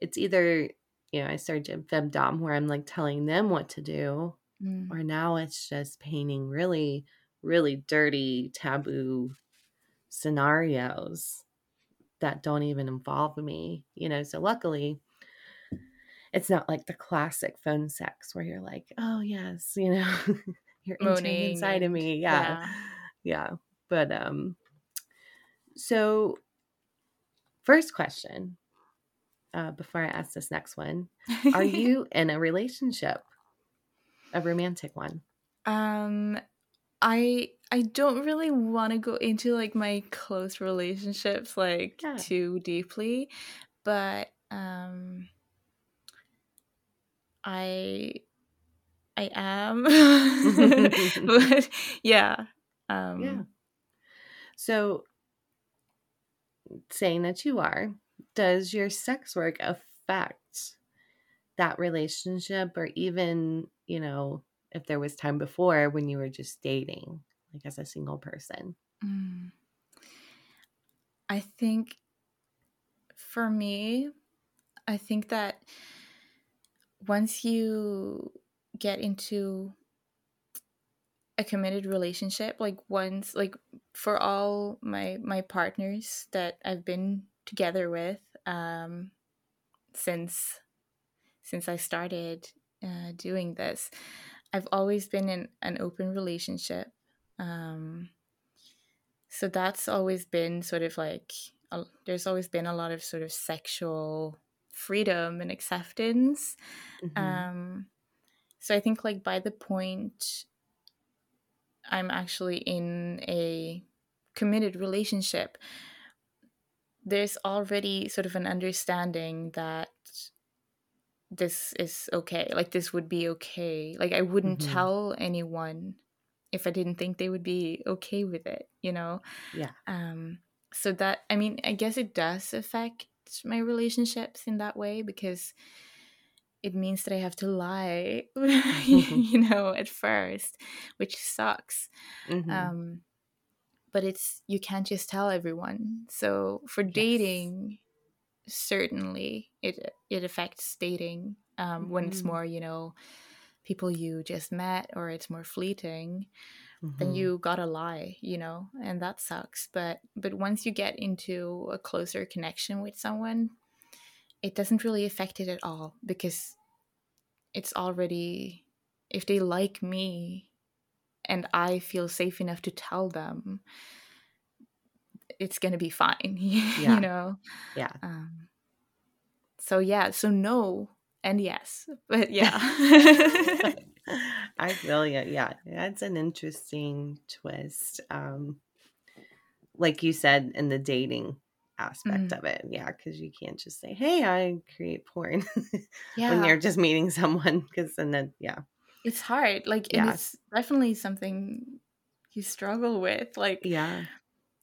it's either you know, I started femdom where I'm like telling them what to do, mm. or now it's just painting really, really dirty, taboo scenarios that don't even involve me, you know. So luckily, it's not like the classic phone sex where you're like, oh yes, you know, you're Moaning inside of me. Yeah. yeah. Yeah. But um so first question, uh, before I ask this next one, are you in a relationship? A romantic one? Um I I don't really want to go into like my close relationships like yeah. too deeply, but um I I am. but yeah. Um yeah. So saying that you are, does your sex work affect that relationship or even, you know, if there was time before when you were just dating, like as a single person? Mm. I think for me, I think that once you get into a committed relationship like once like for all my my partners that I've been together with um since since I started uh, doing this I've always been in an open relationship. Um, so that's always been sort of like, a, there's always been a lot of sort of sexual freedom and acceptance. Mm-hmm. Um, so I think like by the point I'm actually in a committed relationship, there's already sort of an understanding that this is okay. Like this would be okay. Like I wouldn't mm-hmm. tell anyone if I didn't think they would be okay with it, you know? Yeah. Um so that I mean, I guess it does affect my relationships in that way because it means that I have to lie, you know, at first, which sucks. Mm-hmm. Um, but it's you can't just tell everyone. So for yes. Certainly it it affects dating um, mm-hmm. when it's mm-hmm. more, you know, people you just met or it's more fleeting. Mm-hmm. Then you gotta lie, you know, and that sucks. But but once you get into a closer connection with someone, it doesn't really affect it at all because it's already if they like me and I feel safe enough to tell them it's going to be fine yeah. you know yeah um, so yeah so no and yes but yeah i feel you yeah that's an interesting twist um like you said in the dating aspect mm. of it. Yeah, because you can't just say, "Hey, I create porn," yeah. when you're just meeting someone. Because then, then, yeah, it's hard. Like, yeah. it's definitely something you struggle with. Like, yeah,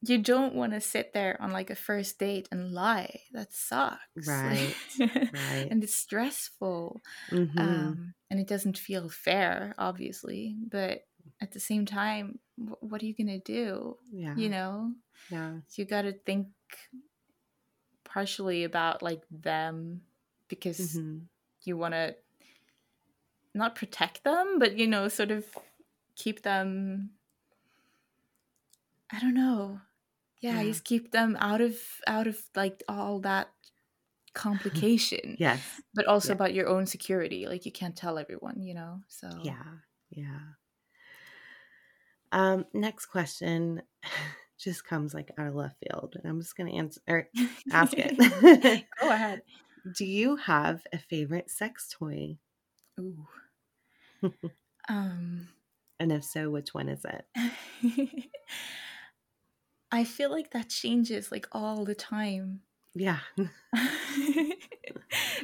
you don't want to sit there on like a first date and lie. That sucks. Right. right. And it's stressful. Mm-hmm. Um, and it doesn't feel fair, obviously. But at the same time, what are you gonna do? Yeah. You know. Yeah. You got to think partially about like them because mm-hmm. you want to not protect them, but you know, sort of keep them. I don't know. Yeah, yeah. just keep them out of out of like all that complication. yes. But also yeah. about your own security. Like you can't tell everyone, you know. So Yeah. Yeah. Um next question just comes like out of left field. And I'm just going to answer or ask it. Go ahead. Do you have a favorite sex toy? Ooh. um and if so, which one is it? I feel like that changes like all the time. Yeah.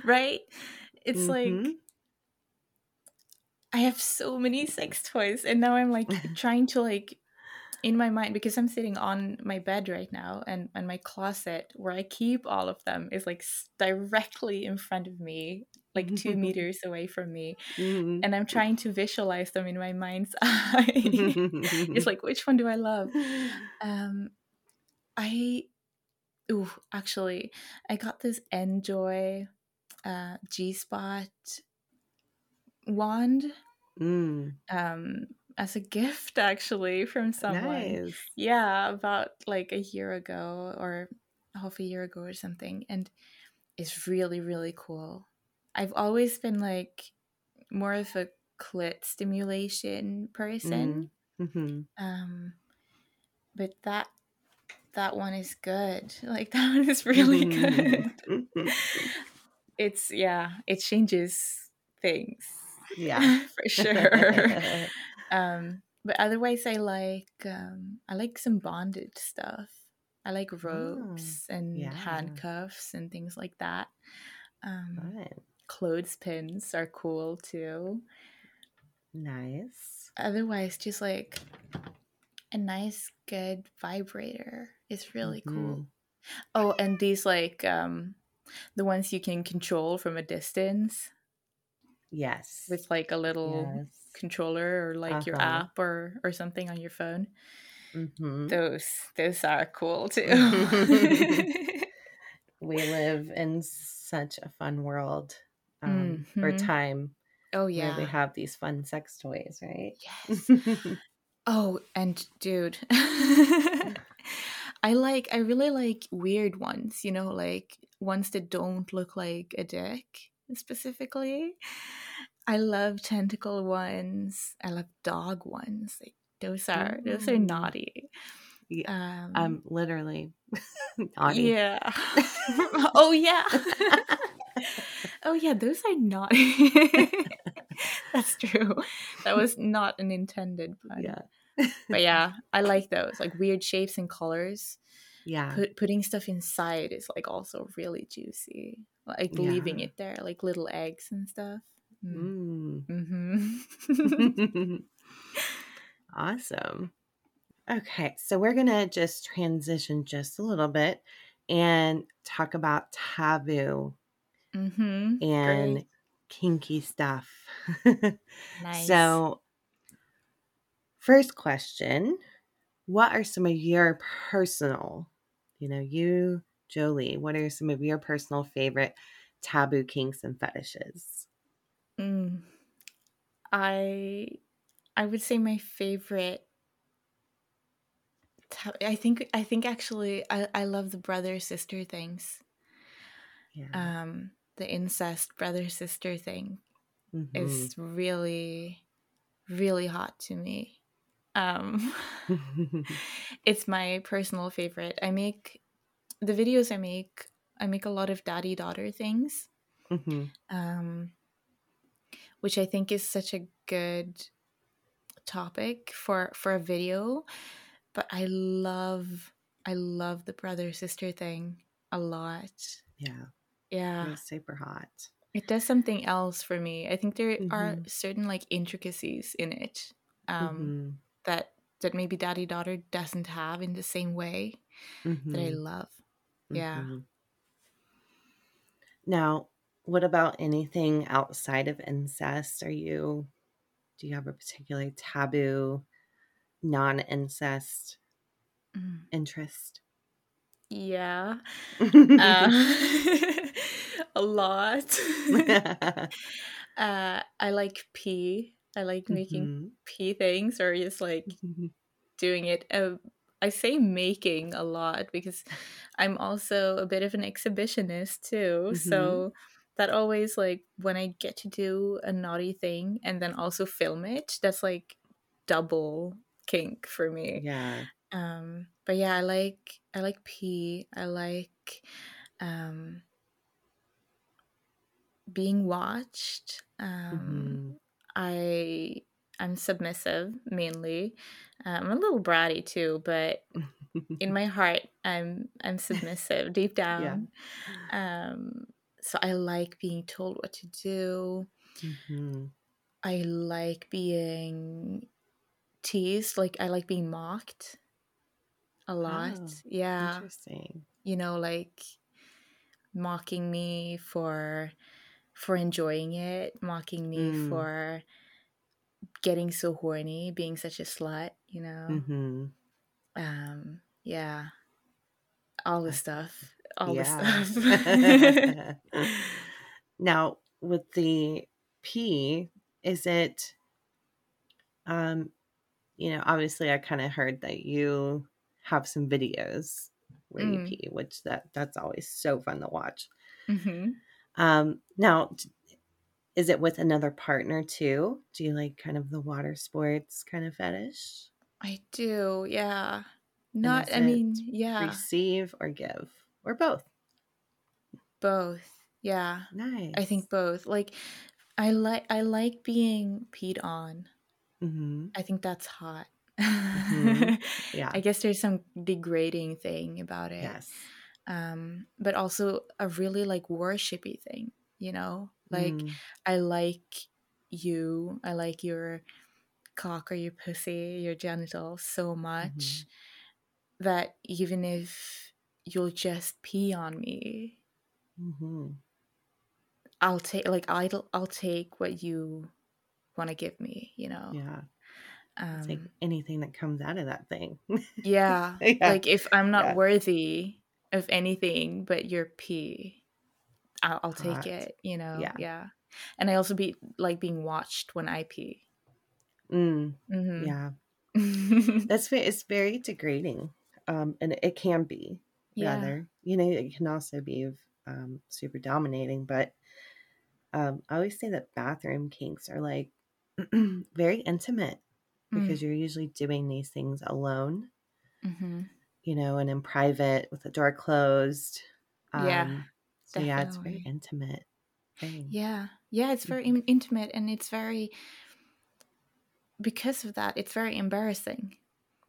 right? It's mm-hmm. like I have so many sex toys and now I'm like trying to like in my mind because I'm sitting on my bed right now and and my closet where I keep all of them is like directly in front of me like two meters away from me mm-hmm. and I'm trying to visualize them in my mind's eye it's like which one do I love um I ooh actually I got this Njoy uh G spot wand mm. um as a gift actually from someone. Nice. Yeah, about like a year ago or half a year ago or something. And it's really, really cool. I've always been like more of a clit stimulation person. Mm, mm-hmm. Um, but that that one is good. Like that one is really good. it's yeah, it changes things. Yeah, for sure. Um, but otherwise, I like um, I like some bondage stuff. I like ropes oh, and yeah. handcuffs and things like that. Um, right. Clothespins are cool too. Nice. Otherwise, just like a nice, good vibrator is really mm-hmm. cool. Oh, and these like um, the ones you can control from a distance. Yes. With like a little yes controller or like uh-huh. your app or or something on your phone. Mm-hmm. Those those are cool too. we live in such a fun world um, mm-hmm. or time. Oh yeah, they have these fun sex toys, right? Yes. oh, and dude, I like I really like weird ones. You know, like ones that don't look like a dick specifically. I love tentacle ones. I love dog ones. Like those are mm. those are mm. naughty. Yeah. Um, I'm literally naughty. Yeah. oh yeah. Oh yeah, those are not. That's true. That was not an intended pun. Yeah. But yeah, I like those like weird shapes and colors. Yeah. Put, putting stuff inside is like also really juicy. Like leaving it there, like little eggs and stuff. Mm. Mm. Mm-hmm. awesome. Okay, so we're going to just transition just a little bit and talk about taboo mm-hmm. and Great. kinky stuff. Nice. So, first question What are some of your personal, you know, you, Jolie, what are some of your personal favorite taboo kinks and fetishes? Mm. I I would say my favorite I think I think actually I, I love the brother sister things. Yeah. Um the incest brother sister thing Mhm. is really really hot to me. Um it's my personal favorite. I make the videos I make I make a lot of daddy daughter things. Mhm. um, which I think is such a good topic for for a video. But I love I love the brother sister thing a lot. Yeah. Yeah, It's super hot. it does something else for me. I think there are Mhm. certain like intricacies in it um, Mhm. that that maybe daddy daughter doesn't have in the same way that I Mhm. love. Yeah. Mhm. Now, what about anything outside of incest? Are you, do you have a particular taboo, non incest Mm. interest? Yeah. Uh, a lot. uh, I like pee. I like making Mhm. pee things or just like doing it. Uh, I say making a lot because I'm also a bit of an exhibitionist too. Mhm. So that always like when I get to do a naughty thing and then also film it, that's like double kink for me. yeah. Um, but yeah, I like I like pee. I like um, being watched. Um, Mhm. I I'm submissive mainly. Um, I'm a little bratty too, but in my heart, I'm I'm submissive deep down. Um, so I like being told what to do. Mhm. I like being teased. Like I like being mocked a lot. Oh, yeah. Interesting. you know like mocking me for for enjoying it mocking me Mm. for getting so horny being such a slut you know hmm um yeah all the stuff all Yeah. the stuff now, with the pee, is it, um, you know, obviously I kind of heard that you have some videos where you Mm. pee, which that that's always so fun to watch. hmm Um, now, is it with another partner too? Do you like kind of the water sports kind of fetish? i do yeah not i mean yeah Receive or give or both? both yeah Nice. i think both like i like i like being peed on hmm I think that's hot. Mhm. Yeah. I guess there's some degrading thing about it. Yes. Um, but also a really like worshipy thing, you know? Like Mm. I like you, I like your cock or your pussy, your genitals so much that even if you'll just pee on me, Mhm. I'll take like I'll I'll take what you want to give me, you know. Yeah. Um, anything that comes out of that thing. Yeah. Yeah. Like if I'm not Yeah. worthy of anything but your pee, I'll, I'll take it, you know? Yeah. Yeah. And I also be like being watched when I pee. Mm, Mm-hmm. yeah. That's it's very degrading. Um, and it can be yeah. rather. You know, it can also be um super dominating, but um I always say that bathroom kinks are like very intimate Mm. because you're usually doing these things alone, Mm-hmm. You know, and in private with the door closed. Yeah, Um, so yeah, it's very intimate. thing. Yeah. Yeah, it's very mm-hmm. intimate and it's very because of that, it's very embarrassing.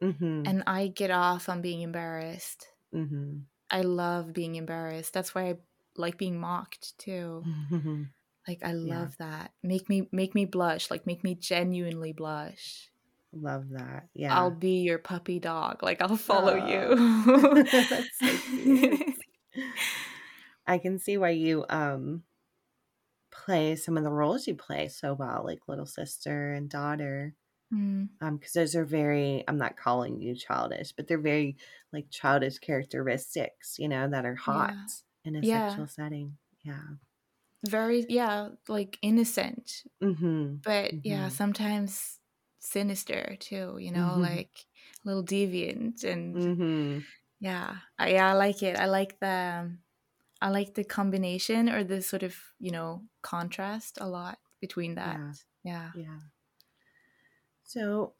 Mm-hmm. And I get off on being embarrassed. Mm-hmm. I love being embarrassed. That's why I like being mocked too. Mm-hmm. Like I love yeah. that. Make me make me blush. Like make me genuinely blush. Love that. Yeah. I'll be your puppy dog. Like I'll follow oh. you. That's so cute. I can see why you um play some of the roles you play so well, like little sister and daughter. Mm. Um, because those are very I'm not calling you childish, but they're very like childish characteristics, you know, that are hot yeah. in a yeah. sexual setting. Yeah. Very yeah, like innocent. Mm-hmm. But mm-hmm. yeah, sometimes sinister too, you know, mm-hmm. like a little deviant and mm-hmm. yeah. I, yeah, I like it. I like the I like the combination or the sort of, you know, contrast a lot between that. Yeah. Yeah. yeah. So,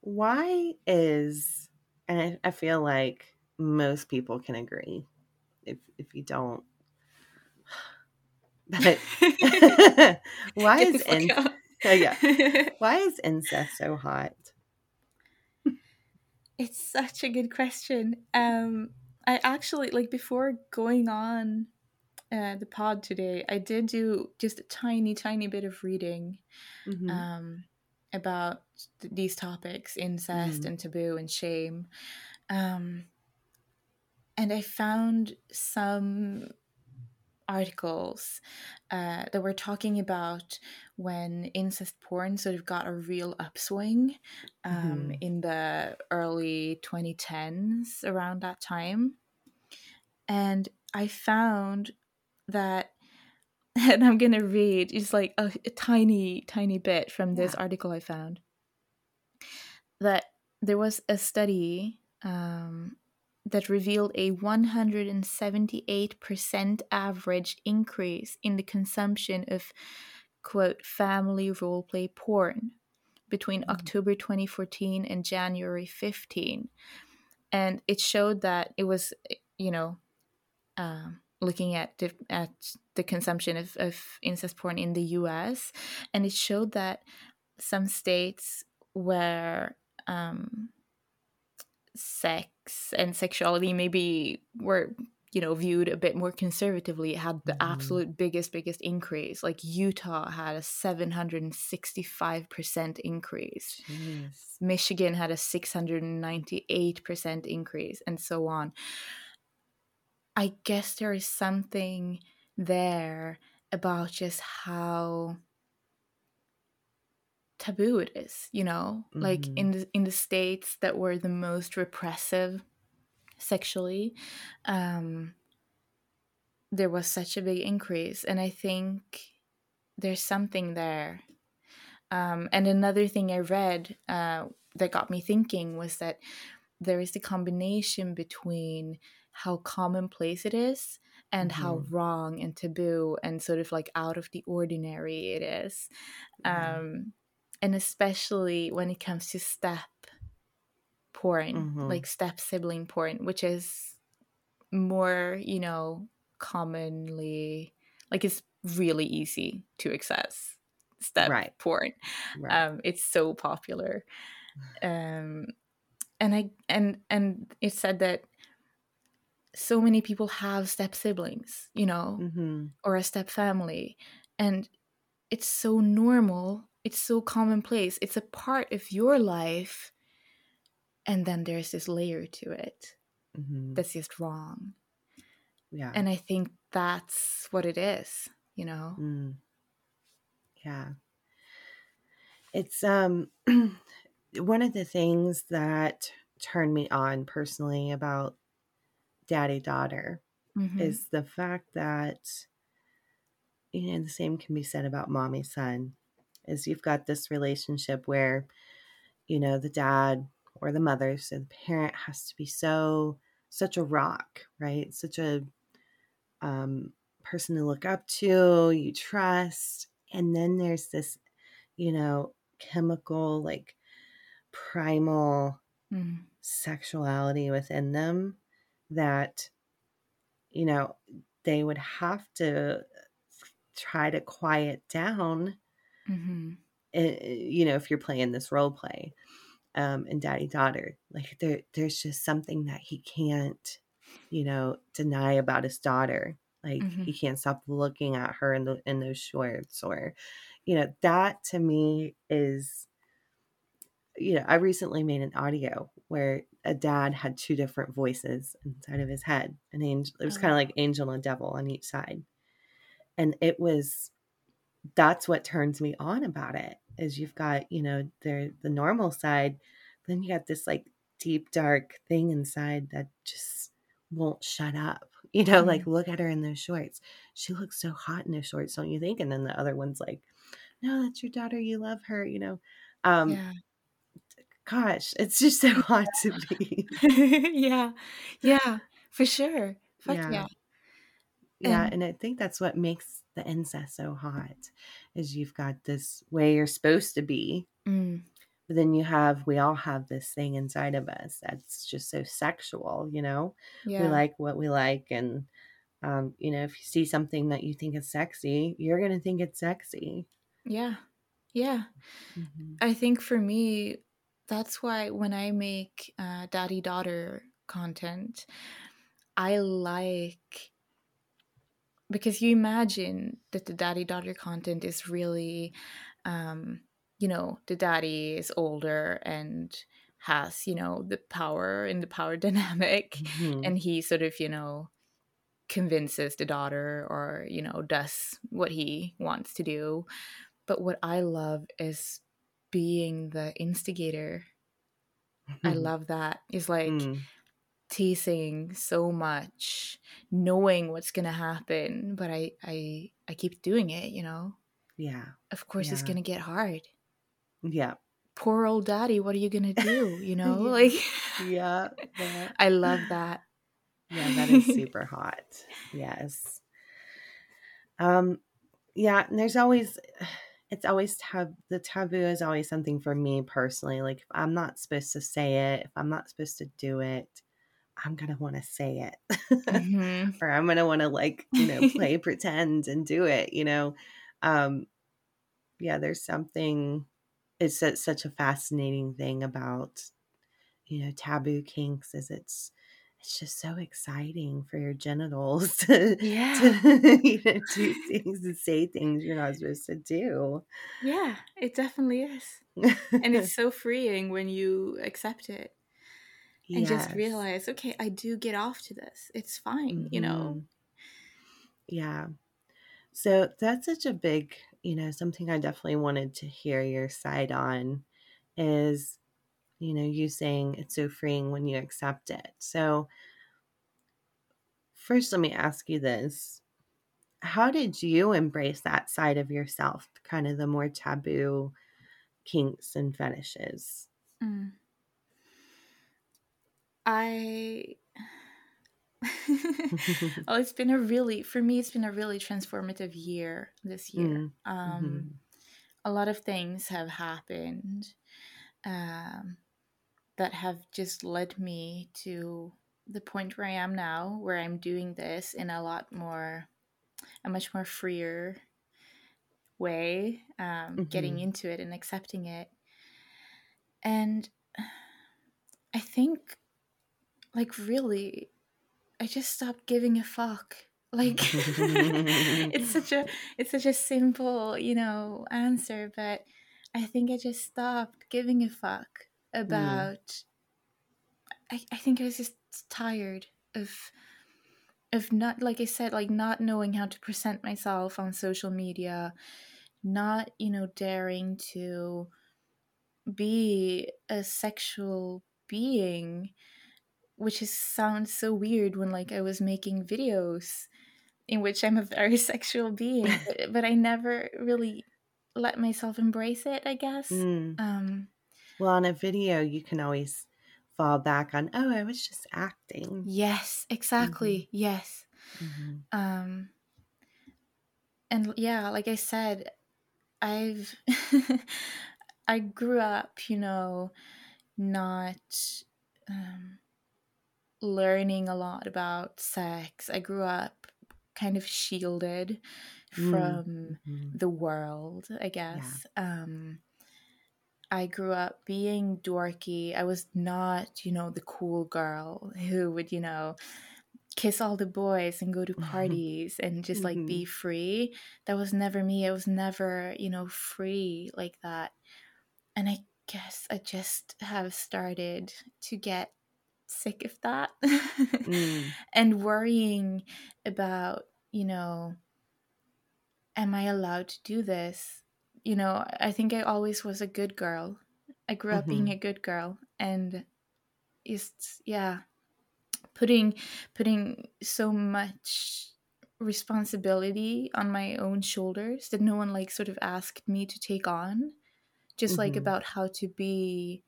why is, and I, I feel like most people can agree, if if you don't, but why is in, yeah, why is incest so hot? It's such a good question. Um, I actually like before going on uh, the pod today, I did do just a tiny, tiny bit of reading. Mm-hmm. Um, about th- these topics incest mm. and taboo and shame um, and i found some articles uh, that were talking about when incest porn sort of got a real upswing um, mm-hmm. in the early 2010s around that time and i found that and I'm gonna read just like a, a tiny, tiny bit from this yeah. article I found. That there was a study um, that revealed a 178% average increase in the consumption of quote family roleplay porn between mm-hmm. October 2014 and January 15. And it showed that it was, you know, um, looking at the, at the consumption of, of incest porn in the U.S. and it showed that some states where um, sex and sexuality maybe were you know viewed a bit more conservatively had the mm. absolute biggest biggest increase like utah had a 765% increase Jeez. michigan had a 698% increase and so on I guess there is something there about just how taboo it is, you know? Mm-hmm. Like in the in the states that were the most repressive sexually, um there was such a big increase and I think there's something there. Um, and another thing I read uh, that got me thinking was that there is the combination between how commonplace it is and mm-hmm. how wrong and taboo and sort of like out of the ordinary it is. Mm-hmm. Um, and especially when it comes to step porn, mm-hmm. like step sibling porn, which is more, you know, commonly like it's really easy to access step right. porn. Right. Um, it's so popular. Um, and I and and it said that so many people have step siblings, you know, mm-hmm. or a step family. And it's so normal. It's so commonplace. It's a part of your life. And then there's this layer to it mm-hmm. that's just wrong. Yeah. And I think that's what it is, you know? Mm. Yeah. It's um one of the things that turned me on personally about daddy daughter mm-hmm. is the fact that you know the same can be said about mommy son is you've got this relationship where you know the dad or the mother so the parent has to be so such a rock right such a um, person to look up to you trust and then there's this you know chemical like primal mm. sexuality within them that you know they would have to try to quiet down Mm-hmm. eh, you know if you're playing this role play um and daddy daughter like there there's just something that he can't you know deny about his daughter like Mhm. he can't stop looking at her in the in those shorts or you know that to me is you know i recently made an audio where a dad had two different voices inside of his head an angel it was kind Oh. of like angel and devil on each side and it was that's what turns me on about it is you've got you know the the normal side then you got this like deep dark thing inside that just won't shut up you know Mm. like look at her in those shorts she looks so hot in those shorts don't you think and then the other one's like no that's your daughter you love her you know um yeah. gosh it's just so hot to me yeah. Yeah. For sure. Fuck Yeah. yeah. yeah And- and i think that's what makes the incest so hot is you've got this way you're supposed to be Mm. but then you have we all have this thing inside of us that's just so sexual you know Yeah. we like what we like and um, you know if you see something that you think is sexy you're gonna think it's sexy yeah. Yeah. I think for me, that's why when I make uh, daddy daughter content, I like because you imagine that the daddy daughter content is really, um, you know, the daddy is older and has, you know, the power in the power dynamic, Mhm. and he sort of, you know, convinces the daughter or, you know, does what he wants to do. But what I love is being the instigator. I love that. It's like Mm. Teasing so much, knowing what's gonna happen, but I I I keep doing it, you know. yeah Of course it's gonna get hard. yeah Poor old daddy, what are you gonna do? You know? Yeah. Like yeah that- I love that. yeah that is super hot yes um yeah and there's always it's always tab the taboo is always something for me personally like if i'm not supposed to say it if i'm not supposed to do it i'm gonna want to say it Mhm. or i'm gonna want to like you know play pretend and do it you know um yeah there's something it's su- such a fascinating thing about you know taboo kinks is it's it's just so exciting for your genitals to, Yeah. to you know, do things and say things you're not supposed to do Yeah, it definitely is. And it's so freeing when you accept it and just realize, okay, I do get off to this. It's fine, you know. Mhm. Yeah. So that's such a big, you know, something I definitely wanted to hear your side on is, you know, you saying it's so freeing when you accept it. So, first, let me ask you this How did you embrace that side of yourself, kind of the more taboo kinks and fetishes? Mm. I. oh, it's been a really, for me, it's been a really transformative year this year. Mm, Um, mhm. A lot of things have happened um, that have just led me to the point where I am now, where I'm doing this in a lot more, a much more freer way, um, getting Mhm. into it and accepting it. And I think, like, really, I just stopped giving a fuck. Like, it's such a it's such a simple, you know, answer, but I think I just stopped giving a fuck mm. about. I, I think I was just tired of of not like I said, like not knowing how to present myself on social media, not, you know, daring to be a sexual being, which is sounds so weird when like I was making videos in which I'm a very sexual being, but, but I never really let myself embrace it, I guess. Mm. Um Well, on a video, you can always fall back on, oh, I was just acting. yes, exactly. Yes. Mhm. um and yeah like i said i've i grew up you know not um learning a lot about sex i grew up kind of shielded Mm, from mhm. the world, I guess. Um, I grew up being dorky. I was not, you know, the cool girl who would, you know, kiss all the boys and go to parties and just like be Mhm. free. That was never me. I was never, you know, free like that. And I guess I just have started to get sick of that Mm, and worrying about, you know, am I allowed to do this? You know, I think I always was a good girl. I grew up being mhm. a good girl and just yeah, putting putting so much responsibility on my own shoulders that no one like sort of asked me to take on just like Mhm. about how to be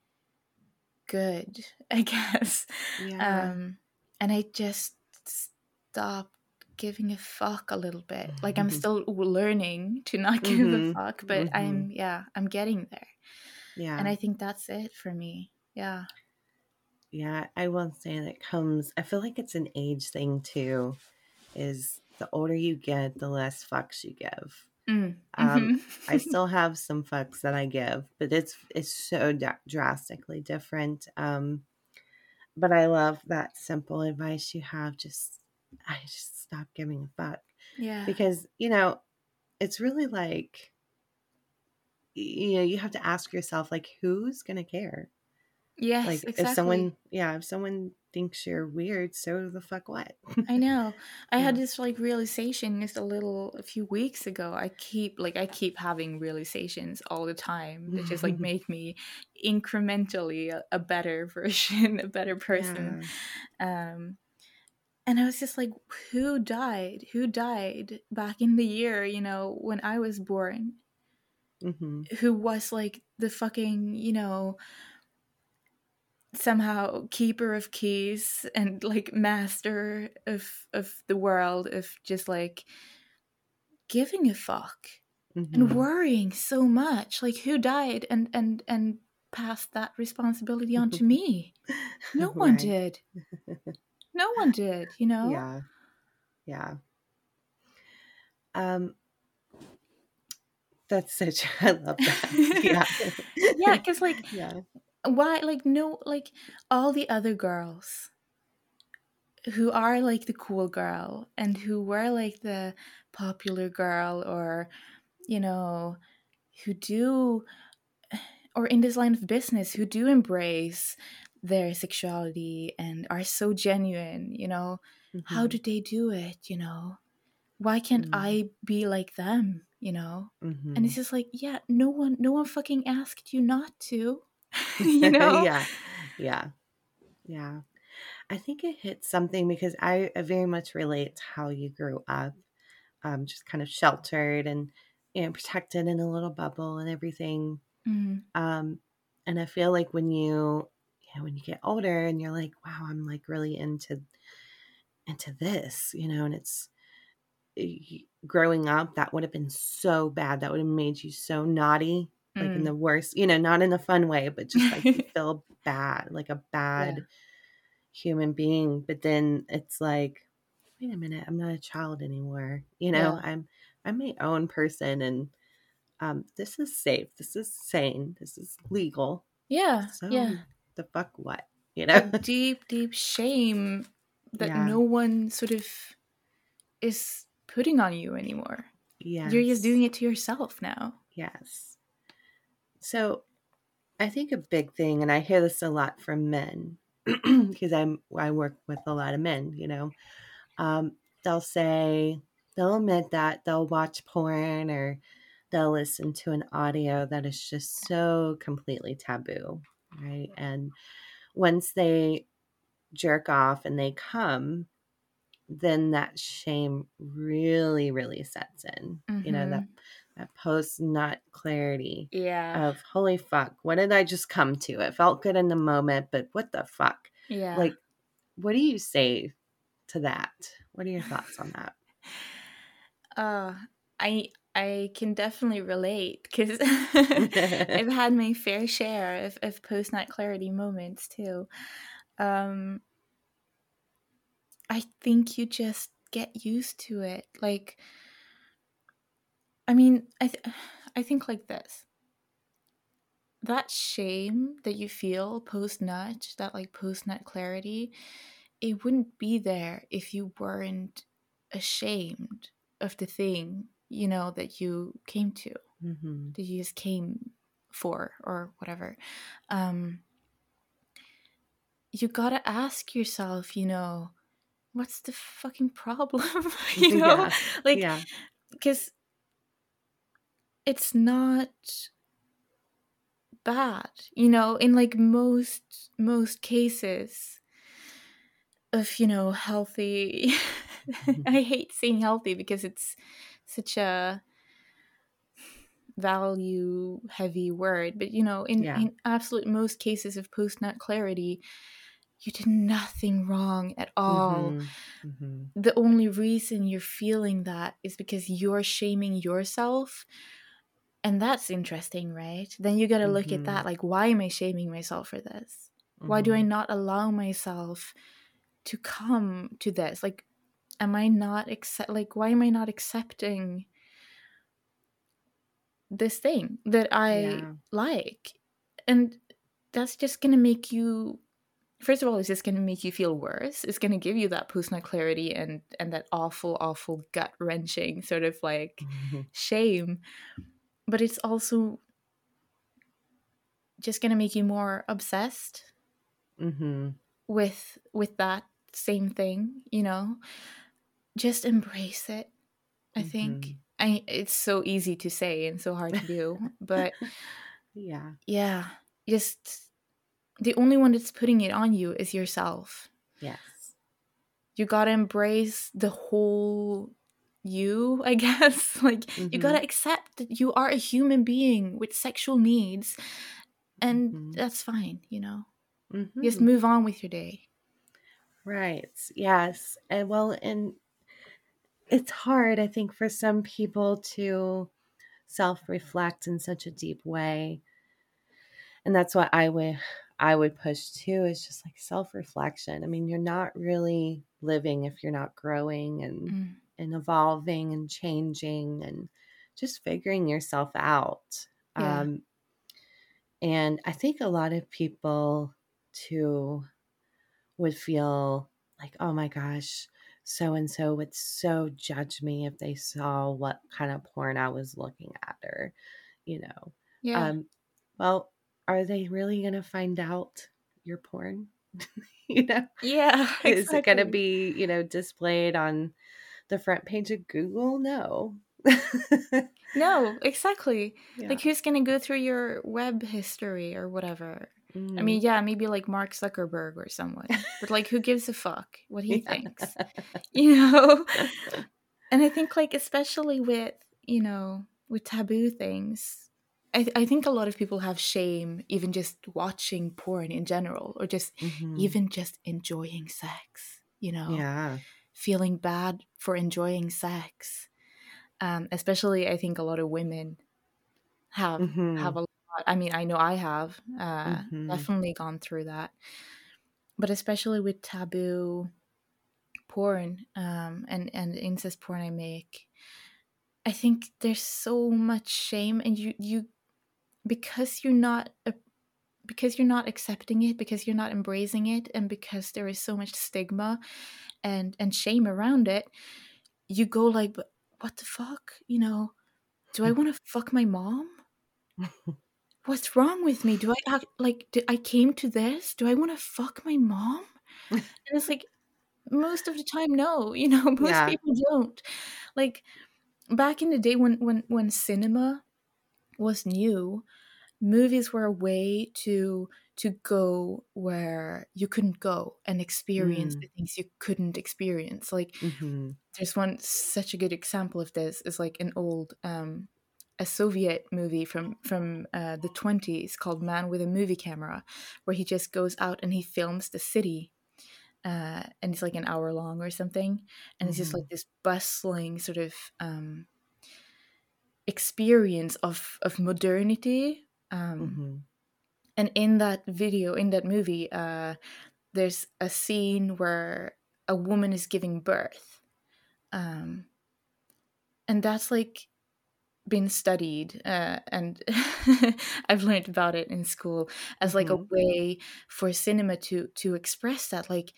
good i guess Yeah. um and i just stopped giving a fuck a little bit like i'm still learning to not give a Mhm. fuck but Mhm. i'm yeah i'm getting there Yeah. and i think that's it for me yeah Yeah, I will say that comes. I feel like it's an age thing too. Is the older you get, the less fucks you give. Mm. Um, Mhm. I still have some fucks that I give, but it's it's so drastically different. Um, but I love that simple advice you have. Just I just stop giving a fuck yeah because you know it's really like you know you have to ask yourself like who's gonna care yes like if someone yeah if someone thinks you're weird so the fuck what I know. I had this like realization just a little a few weeks ago. I keep like I keep having realizations all the time that just like make me incrementally a, a better version, a better person. yeah Um and I was just like who died? Who died back in the year, you know, when I was born? hmm Who was like the fucking, you know, somehow keeper of keys and like master of of the world of just like giving a fuck and hmm worrying so much. Like who died and and and passed that responsibility on to me? No one right. did. No one did you know? Yeah. Yeah. Um that's such i love that. Yeah. Yeah because like yeah why like no like all the other girls who are like the cool girl and who were like the popular girl or you know who do or in this line of business who do embrace their sexuality and are so genuine you know how Mhm. do they do it you know why can't Mm. i be like them you know Mhm. and it's just like yeah no one no one fucking asked you not to you know? Yeah. Yeah. Yeah. I think it hits something because i, I very much relate to how you grew up um, just kind of sheltered and you know protected in a little bubble and everything. Mm, um, and i feel like when you you know when you get older and you're like wow i'm like really into into this you know and it's growing up that would have been so bad. That would have made you so naughty like in mm. the worst you know not in a fun way but just like you feel bad like a bad human being but then it's like wait a minute i'm not a child anymore you know Yeah. i'm i'm my own person and um this is safe this is sane this is legal yeah so yeah. the fuck what you a know? deep deep shame that Yeah. no one sort of is putting on you anymore. Yes. you're just doing it to yourself now. Yes so i think a big thing and i hear this a lot from men because i'm i work with a lot of men you know um, they'll say they'll admit that they'll watch porn or they'll listen to an audio that is just so completely taboo right? And once they jerk off and they come then that shame really really sets in you know that that post nut clarity yeah. of holy fuck what did i just come to? It felt good in the moment but what the fuck? Yeah. Like what do you say to that? What are your thoughts on that? Uh i i can definitely relate because i've had my fair share of, of post-nut clarity moments too. Um i think you just get used to it. Like, I mean, I th- I think like this. That shame that you feel post nut, that like post nut clarity, it wouldn't be there if you weren't ashamed of the thing you know that you came to Mm-hmm. that you just came for or whatever um you gotta ask yourself you know what's the fucking problem you know Yeah. like yeah. It's not bad you know in like most most cases of you know healthy i hate saying healthy because it's such a value heavy word but you know in, Yeah. in absolute most cases of post nut clarity you did nothing wrong at all Mhm. Mhm. the only reason you're feeling that is because you're shaming yourself and that's interesting right? Then you got to look at that like why am i shaming myself for this? Why do i Mhm. not allow myself to come to this? Like am i not accept like why am i not accepting this thing that i Yeah. like? And that's just gonna make you first of all it's just gonna make you feel worse. It's gonna give you that post clarity and and that awful awful gut wrenching sort of like shame but it's also just going to make you more obsessed Mhm. with with that same thing you know just embrace it i think Mhm. i it's so easy to say and so hard to do but Yeah. yeah just the only one that's putting it on you is yourself Yes. you gotta embrace the whole you i guess like you gotta accept that you are a human being with sexual needs and Mhm. that's fine you know Mhm. just move on with your day Right. Yes. And well, and it's hard, I think, for some people to self reflect in such a deep way. And that's what I would I would push too is just like self reflection. I mean, you're not really living if you're not growing and Mm. And evolving and changing and just figuring yourself out. Yeah. Um, and I think a lot of people too would feel like, oh my gosh, so and so would so judge me if they saw what kind of porn I was looking at, or, you know, yeah um, well, are they really going to find out your porn? you know, yeah is it going to be, you know, displayed on the front page of Google? No. no exactly Yeah. like who's gonna go through your web history or whatever i Mhm. mean yeah maybe like mark zuckerberg or someone but like who gives a fuck what he Yeah. thinks you know and i think like especially with you know with taboo things I, th- I think a lot of people have shame even just watching porn in general or just Mhm. even just enjoying sex you know yeah. feeling bad for enjoying sex um, especially i think a lot of women have Mhm. have a lot i mean i know i have uh, Mhm. definitely gone through that but especially with taboo porn um, and and incest porn i make i think there's so much shame and you you because you're not a, because you're not accepting it because you're not embracing it and because there is so much stigma and and shame around it you go like what the fuck? You know do i mm. want to fuck my mom? What's wrong with me? Do i act like do, i came to this? Do i want to fuck my mom? And it's like most of the time no you know most Yeah. people don't. Like back in the day when when when cinema was new movies were a way to to go where you couldn't go and experience Mm. the things you couldn't experience like Mhm. there's one such a good example of this is like an old um a soviet movie from from uh, the 20s called man with a movie camera where he just goes out and he films the city uh, and it's like an hour long or something and it's just like this bustling sort of um experience of of modernity um Mhm. and in that video in that movie uh there's a scene where a woman is giving birth um and that's like been studied uh, and i've learned about it in school as like mm-hmm. a way for cinema to to express that like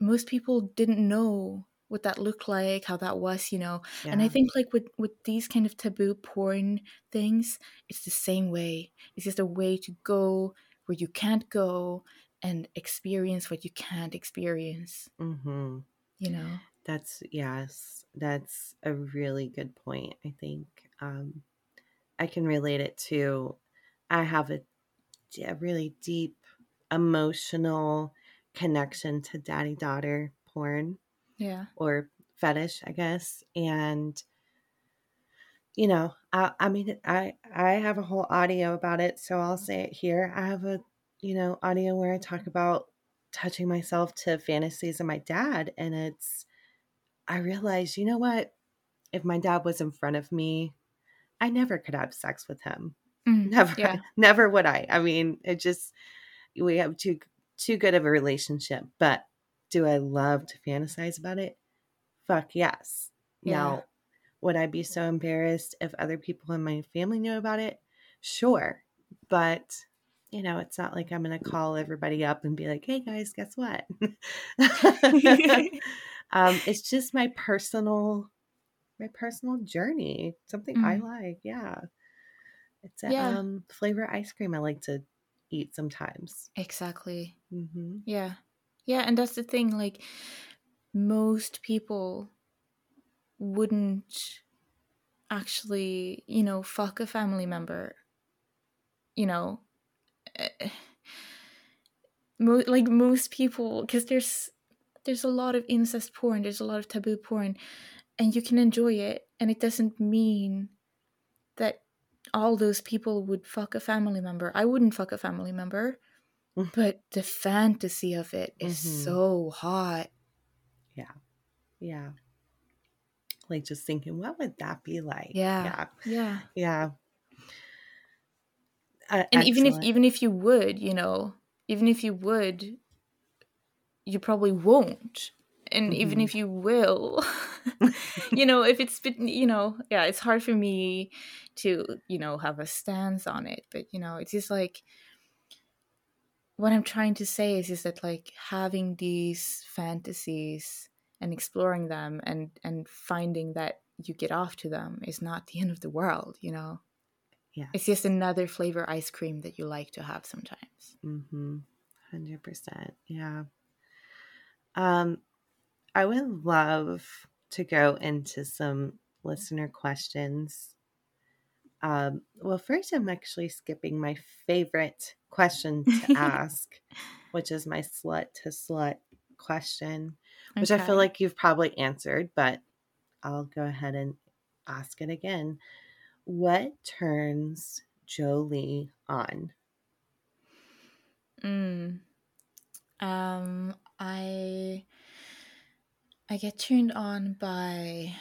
most people didn't know what that looked like how that was you know yeah. and i think like with with these kind of taboo porn things it's the same way it's just a way to go where you can't go and experience what you can't experience mm-hmm. you know that's yes that's a really good point i think um i can relate it to i have a, a really deep emotional connection to daddy daughter porn yeah. or fetish i guess and you know I, I mean i i have a whole audio about it so i'll say it here. I have a you know audio where i talk about touching myself to fantasies of my dad and it's i realized you know what? If my dad was in front of me i never could have sex with him. Mm, never yeah. never would i. I mean it just we have too too good of a relationship but do I love to fantasize about it? Fuck yes. Yeah. Now, would I be so embarrassed if other people in my family knew about it? Sure. But, you know, it's not like I'm going to call everybody up and be like, hey guys, guess what? um, it's just my personal, my personal journey, something mm. I like. Yeah. It's a yeah. um, flavor ice cream I like to eat sometimes. Exactly. Mm-hmm. Yeah. Yeah, and that's the thing. Like, most people wouldn't actually, you know, fuck a family member. You know, eh, mo- like most people, because there's there's a lot of incest porn, there's a lot of taboo porn, and you can enjoy it, and it doesn't mean that all those people would fuck a family member. I wouldn't fuck a family member. Mm. but the fantasy of it is mm-hmm. so hot. Yeah. Yeah. Like just thinking, what would that be like? Yeah. Yeah. Yeah. Uh, and excellent. even if even if you would, you know, even if you would, you probably won't. And mm-hmm. even if you will, you know, if it's been, you know, yeah, it's hard for me to, you know, have a stance on it. But you know, it's just like what I'm trying to say is is that like having these fantasies and exploring them and and finding that you get off to them is not the end of the world, you know. Yeah. It's just another flavor ice cream that you like to have sometimes. Mhm. 100%. Yeah. Um I would love to go into some listener questions um, well, first, I'm actually skipping my favorite question to ask, which is my slut to slut question, which okay. I feel like you've probably answered, but I'll go ahead and ask it again. What turns Jolie on? Mm. Um, I I get turned on by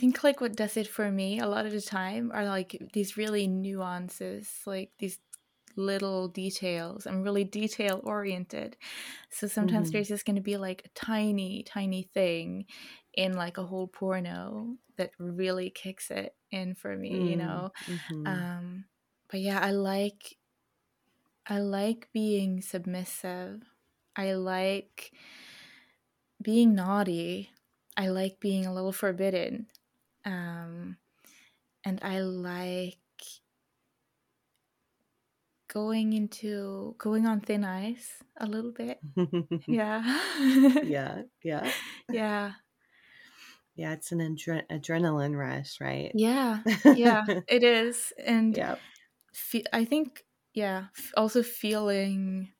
think like what does it for me a lot of the time are like these really nuances, like these little details. I'm really detail oriented. So sometimes mm-hmm. there's just going to be like a tiny, tiny thing in like a whole porno that really kicks it in for me, mm-hmm. you know? Mm-hmm. Um, but yeah, I like, I like being submissive. I like being naughty. I like being a little forbidden um, and I like going into going on thin ice a little bit. yeah. yeah. Yeah. Yeah. Yeah, it's an adre- adrenaline rush, right? Yeah. Yeah, it is. And yeah. Fe- I think yeah, also feeling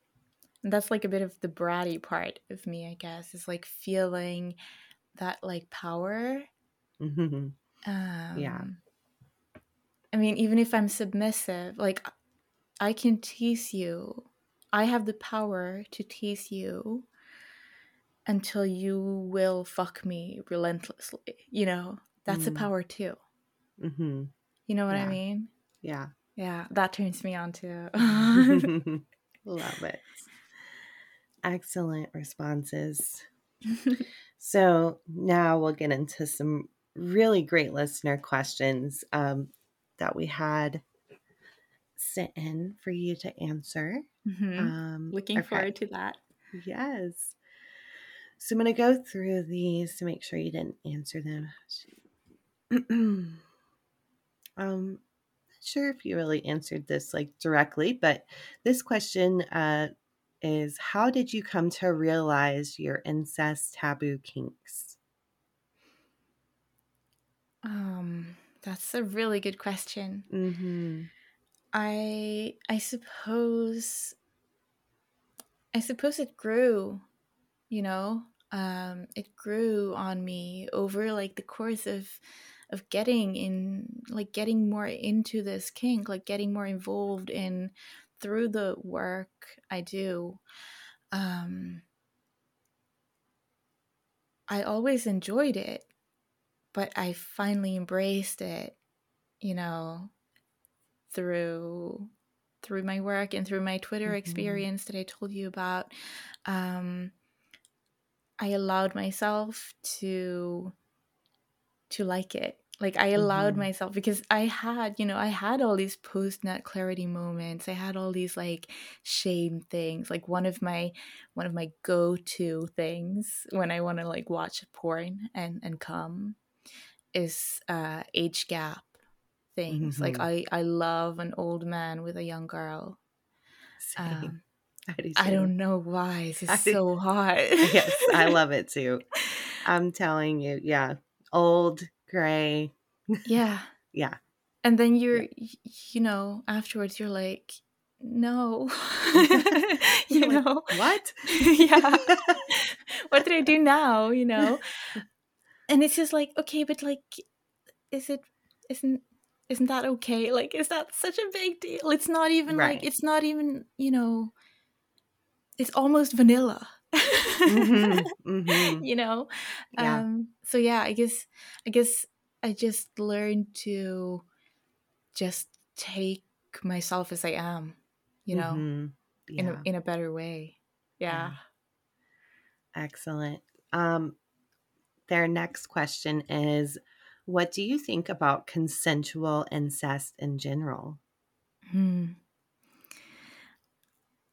that's like a bit of the bratty part of me, I guess. Is like feeling that like power Mm-hmm. Um, yeah. I mean, even if I'm submissive, like I can tease you. I have the power to tease you until you will fuck me relentlessly. You know, that's mm. a power too. Mm-hmm. You know what yeah. I mean? Yeah. Yeah, that turns me on too. Love it. Excellent responses. so now we'll get into some really great listener questions um, that we had sent in for you to answer. Mm-hmm. Um, Looking forward to that. Yes. So I'm going to go through these to make sure you didn't answer them. um, not sure if you really answered this like directly, but this question uh, is how did you come to realize your incest taboo kinks? Um, that's a really good question. Mm-hmm. I I suppose I suppose it grew, you know. Um, it grew on me over like the course of of getting in like getting more into this kink, like getting more involved in through the work I do. Um, I always enjoyed it, but I finally embraced it, you know, through through my work and through my Twitter mm-hmm. experience that I told you about. Um, I allowed myself to to like it like i allowed mm-hmm. myself because i had you know i had all these post net clarity moments i had all these like shame things like one of my one of my go-to things when i want to like watch porn and and come is uh age gap things mm-hmm. like i i love an old man with a young girl um, I, do I don't know why it's just so hot yes i love it too i'm telling you yeah old gray. Yeah. yeah. And then you're, yeah. you know, afterwards you're like, no. you know, what? yeah. what did I do now? You know? And it's just like, okay, but like, is it, isn't, isn't that okay? Like, is that such a big deal? It's not even right. like, it's not even, you know, it's almost vanilla mm-hmm, mm-hmm. you know yeah. um so yeah i guess i guess i just learned to just take myself as i am you know mm-hmm. yeah. in a, in a better way yeah. yeah excellent um their next question is what do you think about consensual incest in general hmm.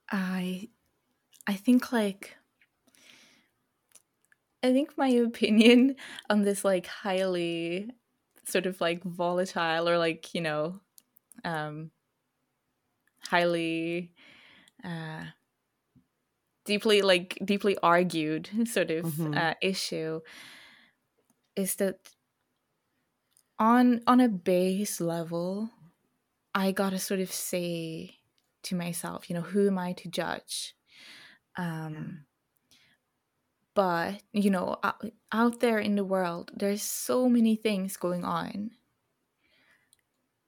i i think like I think my opinion on this like highly sort of like volatile or like, you know, um highly uh deeply like deeply argued sort of mm-hmm. uh, issue is that on on a base level i gotta sort of say to myself you know who am i to judge um but you know out there in the world there's so many things going on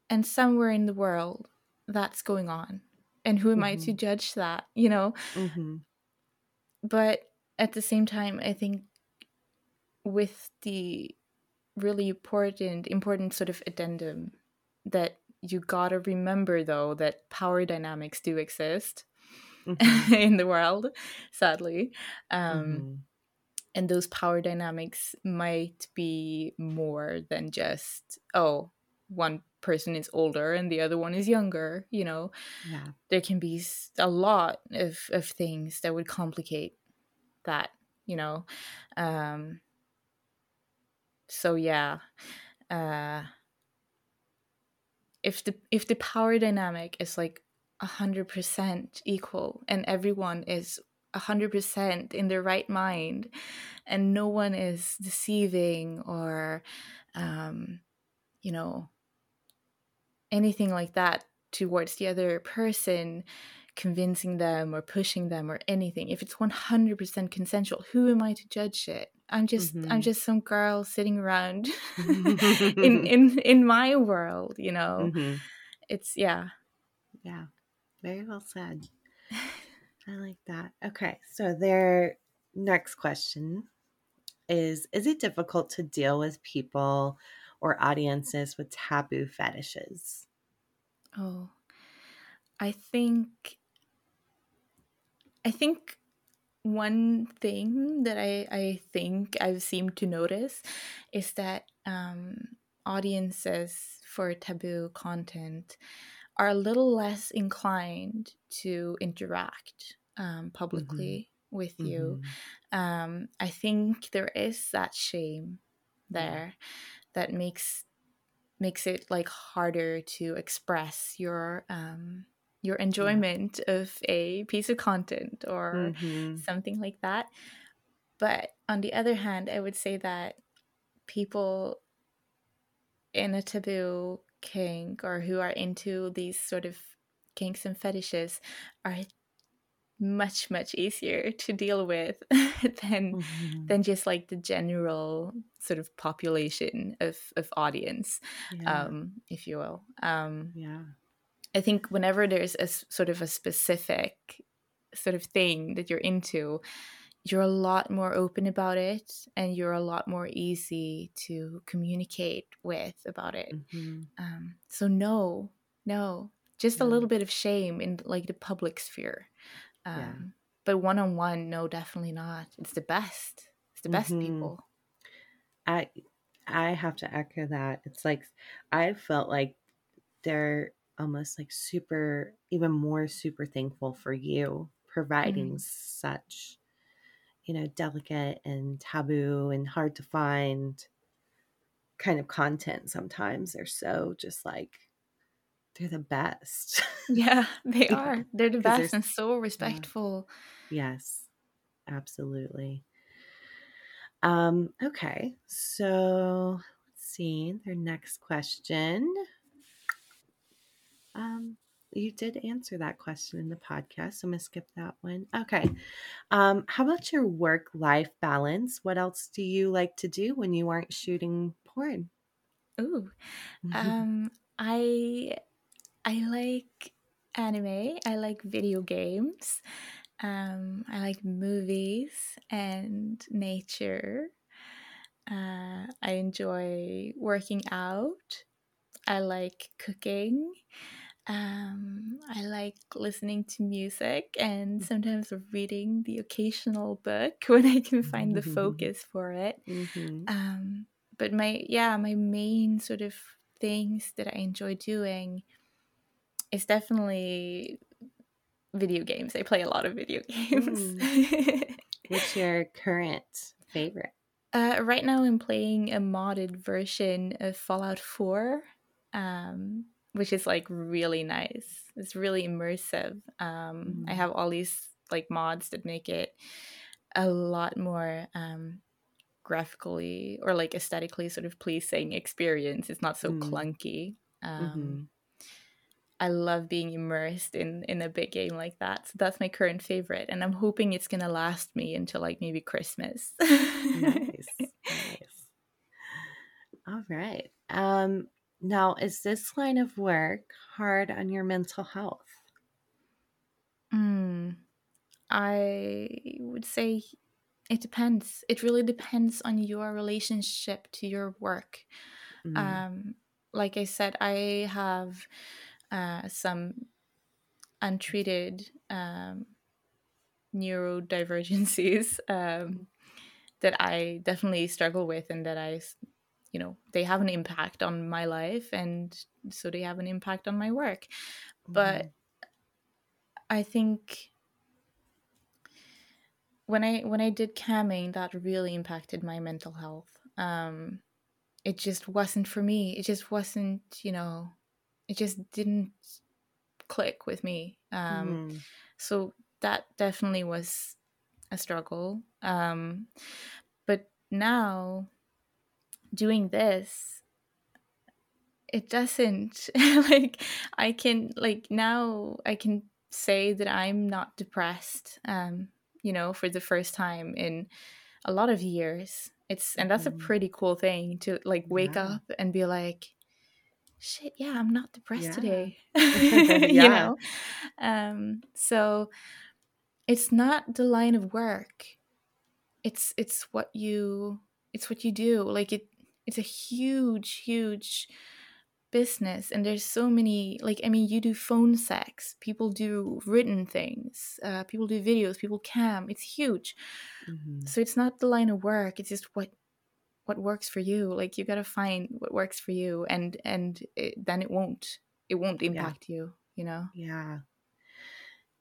and somewhere in the world that's going on and who am mm-hmm. i to mm-hmm. judge that you know mm-hmm. but at the same time i think with the really important important sort of addendum that you gotta remember though that power dynamics do exist mm-hmm. in the world sadly um, mm-hmm and those power dynamics might be more than just oh one person is older and the other one is younger you know yeah. there can be a lot of, of things that would complicate that you know um so yeah uh if the if the power dynamic is like a hundred percent equal and everyone is 100% in their right mind and no one is deceiving or um, you know anything like that towards the other person convincing them or pushing them or anything if it's 100% consensual who am i to judge it i'm just mm-hmm. i'm just some girl sitting around in in in my world you know mm-hmm. it's yeah yeah very well said I like that. Okay, so their next question is Is it difficult to deal with people or audiences with taboo fetishes? Oh, I think, I think one thing that I, I think I've seemed to notice is that um, audiences for taboo content are a little less inclined to interact um, mm-hmm. publicly mm-hmm. with mm-hmm. you. Um, I think there is that shame there that makes makes it like harder to express your um, your enjoyment yeah. of a piece of content or mm-hmm. something like that. But on the other hand, I would say that people in a taboo kink or who are into these sort of kinks and fetishes are much much easier to deal with than mm-hmm. than just like the general sort of population of of audience yeah. um if you will um yeah I think whenever there's a sort of a specific sort of thing that you're into, you're a lot more open about it and you're a lot more easy to communicate with about it. Mm-hmm. Um, so, no, no, just yeah. a little bit of shame in like the public sphere. Um, yeah. But one on one, no, definitely not. It's the best. It's the best mm-hmm. people. I I have to echo that. It's like I felt like there almost like super, even more super thankful for you providing mm. such, you know, delicate and taboo and hard to find kind of content sometimes. They're so just like, they're the best. Yeah, they are. They're the best and so respectful. Yeah. Yes, absolutely. Um, okay, so let's see their next question. Um, you did answer that question in the podcast, so I'm gonna skip that one. Okay. Um, how about your work life balance? What else do you like to do when you aren't shooting porn? Ooh. Um, I I like anime, I like video games, um, I like movies and nature. Uh, I enjoy working out. I like cooking. Um, I like listening to music and mm. sometimes reading the occasional book when I can find the focus for it. Mm-hmm. Um, but my yeah, my main sort of things that I enjoy doing is definitely video games. I play a lot of video games. Mm. What's your current favorite? Uh, right now, I'm playing a modded version of Fallout 4. Um, which is like really nice. It's really immersive. Um, mm. I have all these like mods that make it a lot more um, graphically or like aesthetically sort of pleasing experience. It's not so mm. clunky. Um, mm-hmm. I love being immersed in in a big game like that. So that's my current favorite, and I'm hoping it's gonna last me until like maybe Christmas. nice, nice. All right. Um, now, is this line of work hard on your mental health? Mm, I would say it depends. It really depends on your relationship to your work. Mm. Um, like I said, I have uh, some untreated um, neurodivergencies um, that I definitely struggle with and that I you know they have an impact on my life and so they have an impact on my work. Mm-hmm. but i think when i when i did camming that really impacted my mental health. Um it just wasn't for me. It just wasn't you know it just didn't click with me. Um mm. so that definitely was a struggle. Um but now doing this it doesn't like i can like now i can say that i'm not depressed um you know for the first time in a lot of years it's and that's a mm-hmm. pretty cool thing to like wake yeah. up and be like shit yeah i'm not depressed yeah. today you know um so it's not the line of work it's it's what you it's what you do like it it's a huge huge business and there's so many like i mean you do phone sex people do written things uh, people do videos people cam it's huge mm-hmm. so it's not the line of work it's just what what works for you like you got to find what works for you and and it, then it won't it won't impact yeah. you you know yeah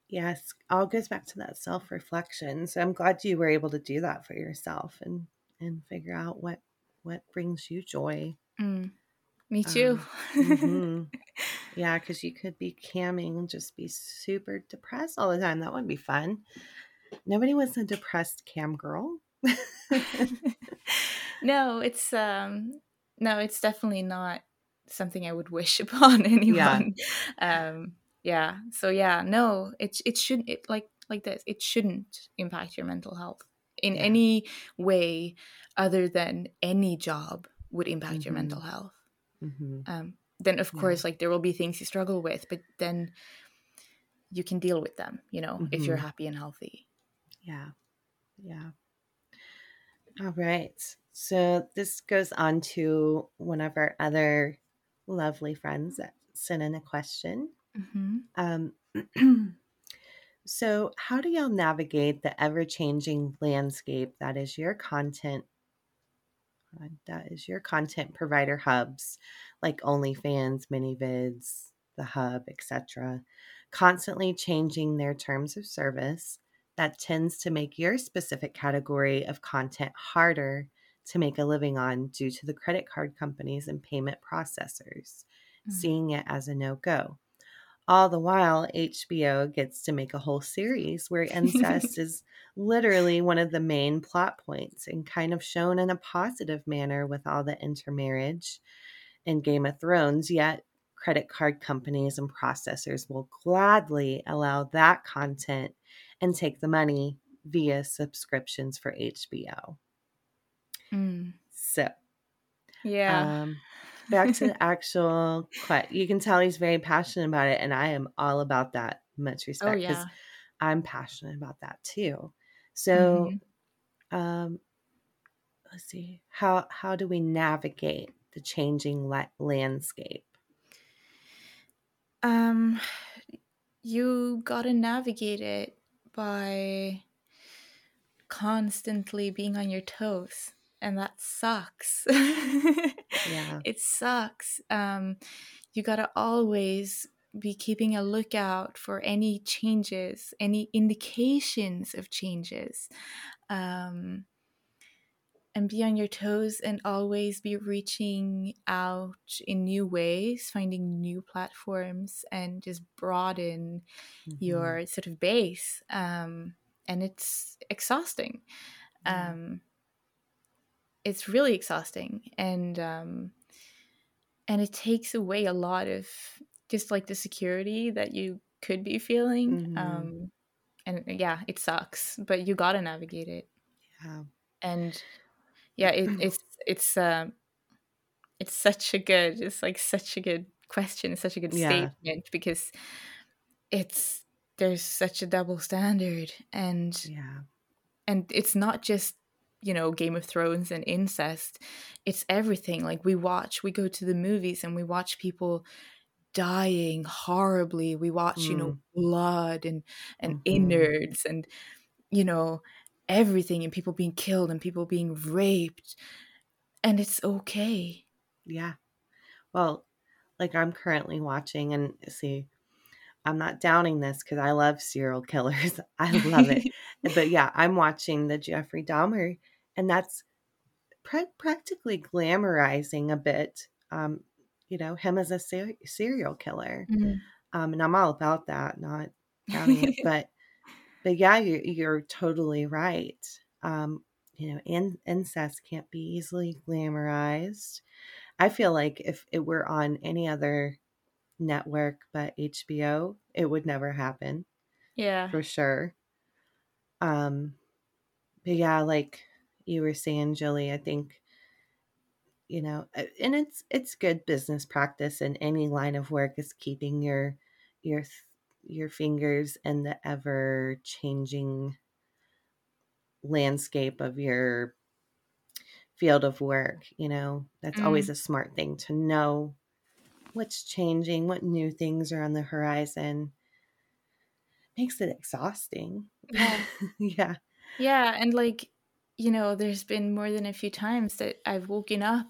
yes all goes back to that self-reflection so i'm glad you were able to do that for yourself and and figure out what what brings you joy mm. Me too. Um, mm-hmm. Yeah, because you could be camming and just be super depressed all the time. That would be fun. Nobody wants a depressed cam girl. no, it's um no, it's definitely not something I would wish upon anyone. Yeah. Um yeah. So yeah, no, it it shouldn't it like like this. It shouldn't impact your mental health in yeah. any way other than any job would impact mm-hmm. your mental health. Mm-hmm. Um, then of yeah. course, like there will be things you struggle with, but then you can deal with them. You know, mm-hmm. if you're mm-hmm. happy and healthy. Yeah, yeah. All right. So this goes on to one of our other lovely friends that sent in a question. Mm-hmm. Um, so, how do y'all navigate the ever changing landscape that is your content that is your content provider hubs like OnlyFans, ManyVids, the Hub, etc. Constantly changing their terms of service that tends to make your specific category of content harder to make a living on due to the credit card companies and payment processors, mm-hmm. seeing it as a no go. All the while, HBO gets to make a whole series where incest is literally one of the main plot points and kind of shown in a positive manner with all the intermarriage in Game of Thrones. Yet, credit card companies and processors will gladly allow that content and take the money via subscriptions for HBO. Mm. So, yeah. Um, back to the actual question. You can tell he's very passionate about it, and I am all about that. Much oh, respect because oh, yeah. I'm passionate about that too. So, mm-hmm. um, let's see how how do we navigate the changing la- landscape? Um, you gotta navigate it by constantly being on your toes and that sucks. yeah. It sucks. Um, you got to always be keeping a lookout for any changes, any indications of changes. Um, and be on your toes and always be reaching out in new ways, finding new platforms, and just broaden mm-hmm. your sort of base. Um, and it's exhausting. Um, it's really exhausting and um and it takes away a lot of just like the security that you could be feeling mm-hmm. um and yeah it sucks but you got to navigate it yeah and yeah it, it's it's um it's such a good it's like such a good question it's such a good yeah. statement because it's there's such a double standard and yeah and it's not just you know game of thrones and incest it's everything like we watch we go to the movies and we watch people dying horribly we watch mm. you know mm. blood and and mm-hmm. innards and you know everything and people being killed and people being raped and it's okay yeah well like i'm currently watching and see i'm not downing this because i love serial killers. I love it. But yeah i'm watching the jeffrey dahmer and that's practically glamorizing a bit um, you know him as a ser- serial killer. Mm-hmm. um, and i'm all about that not counting it. But but yeah you're, you're totally right. Um, you know in, incest can't be easily glamorized. I feel like if it were on any other network but hbo it would never happen yeah. for sure. Um but yeah like you were saying, Jolie, I think you know, uh, and it's it's good business practice in any line of work is keeping your your your fingers in the ever changing landscape of your field of work you know? That's mm. always a smart thing to know what's changing, what new things are on the horizon makes it exhausting. Yeah. yeah. Yeah. And like, you know, there's been more than a few times that I've woken up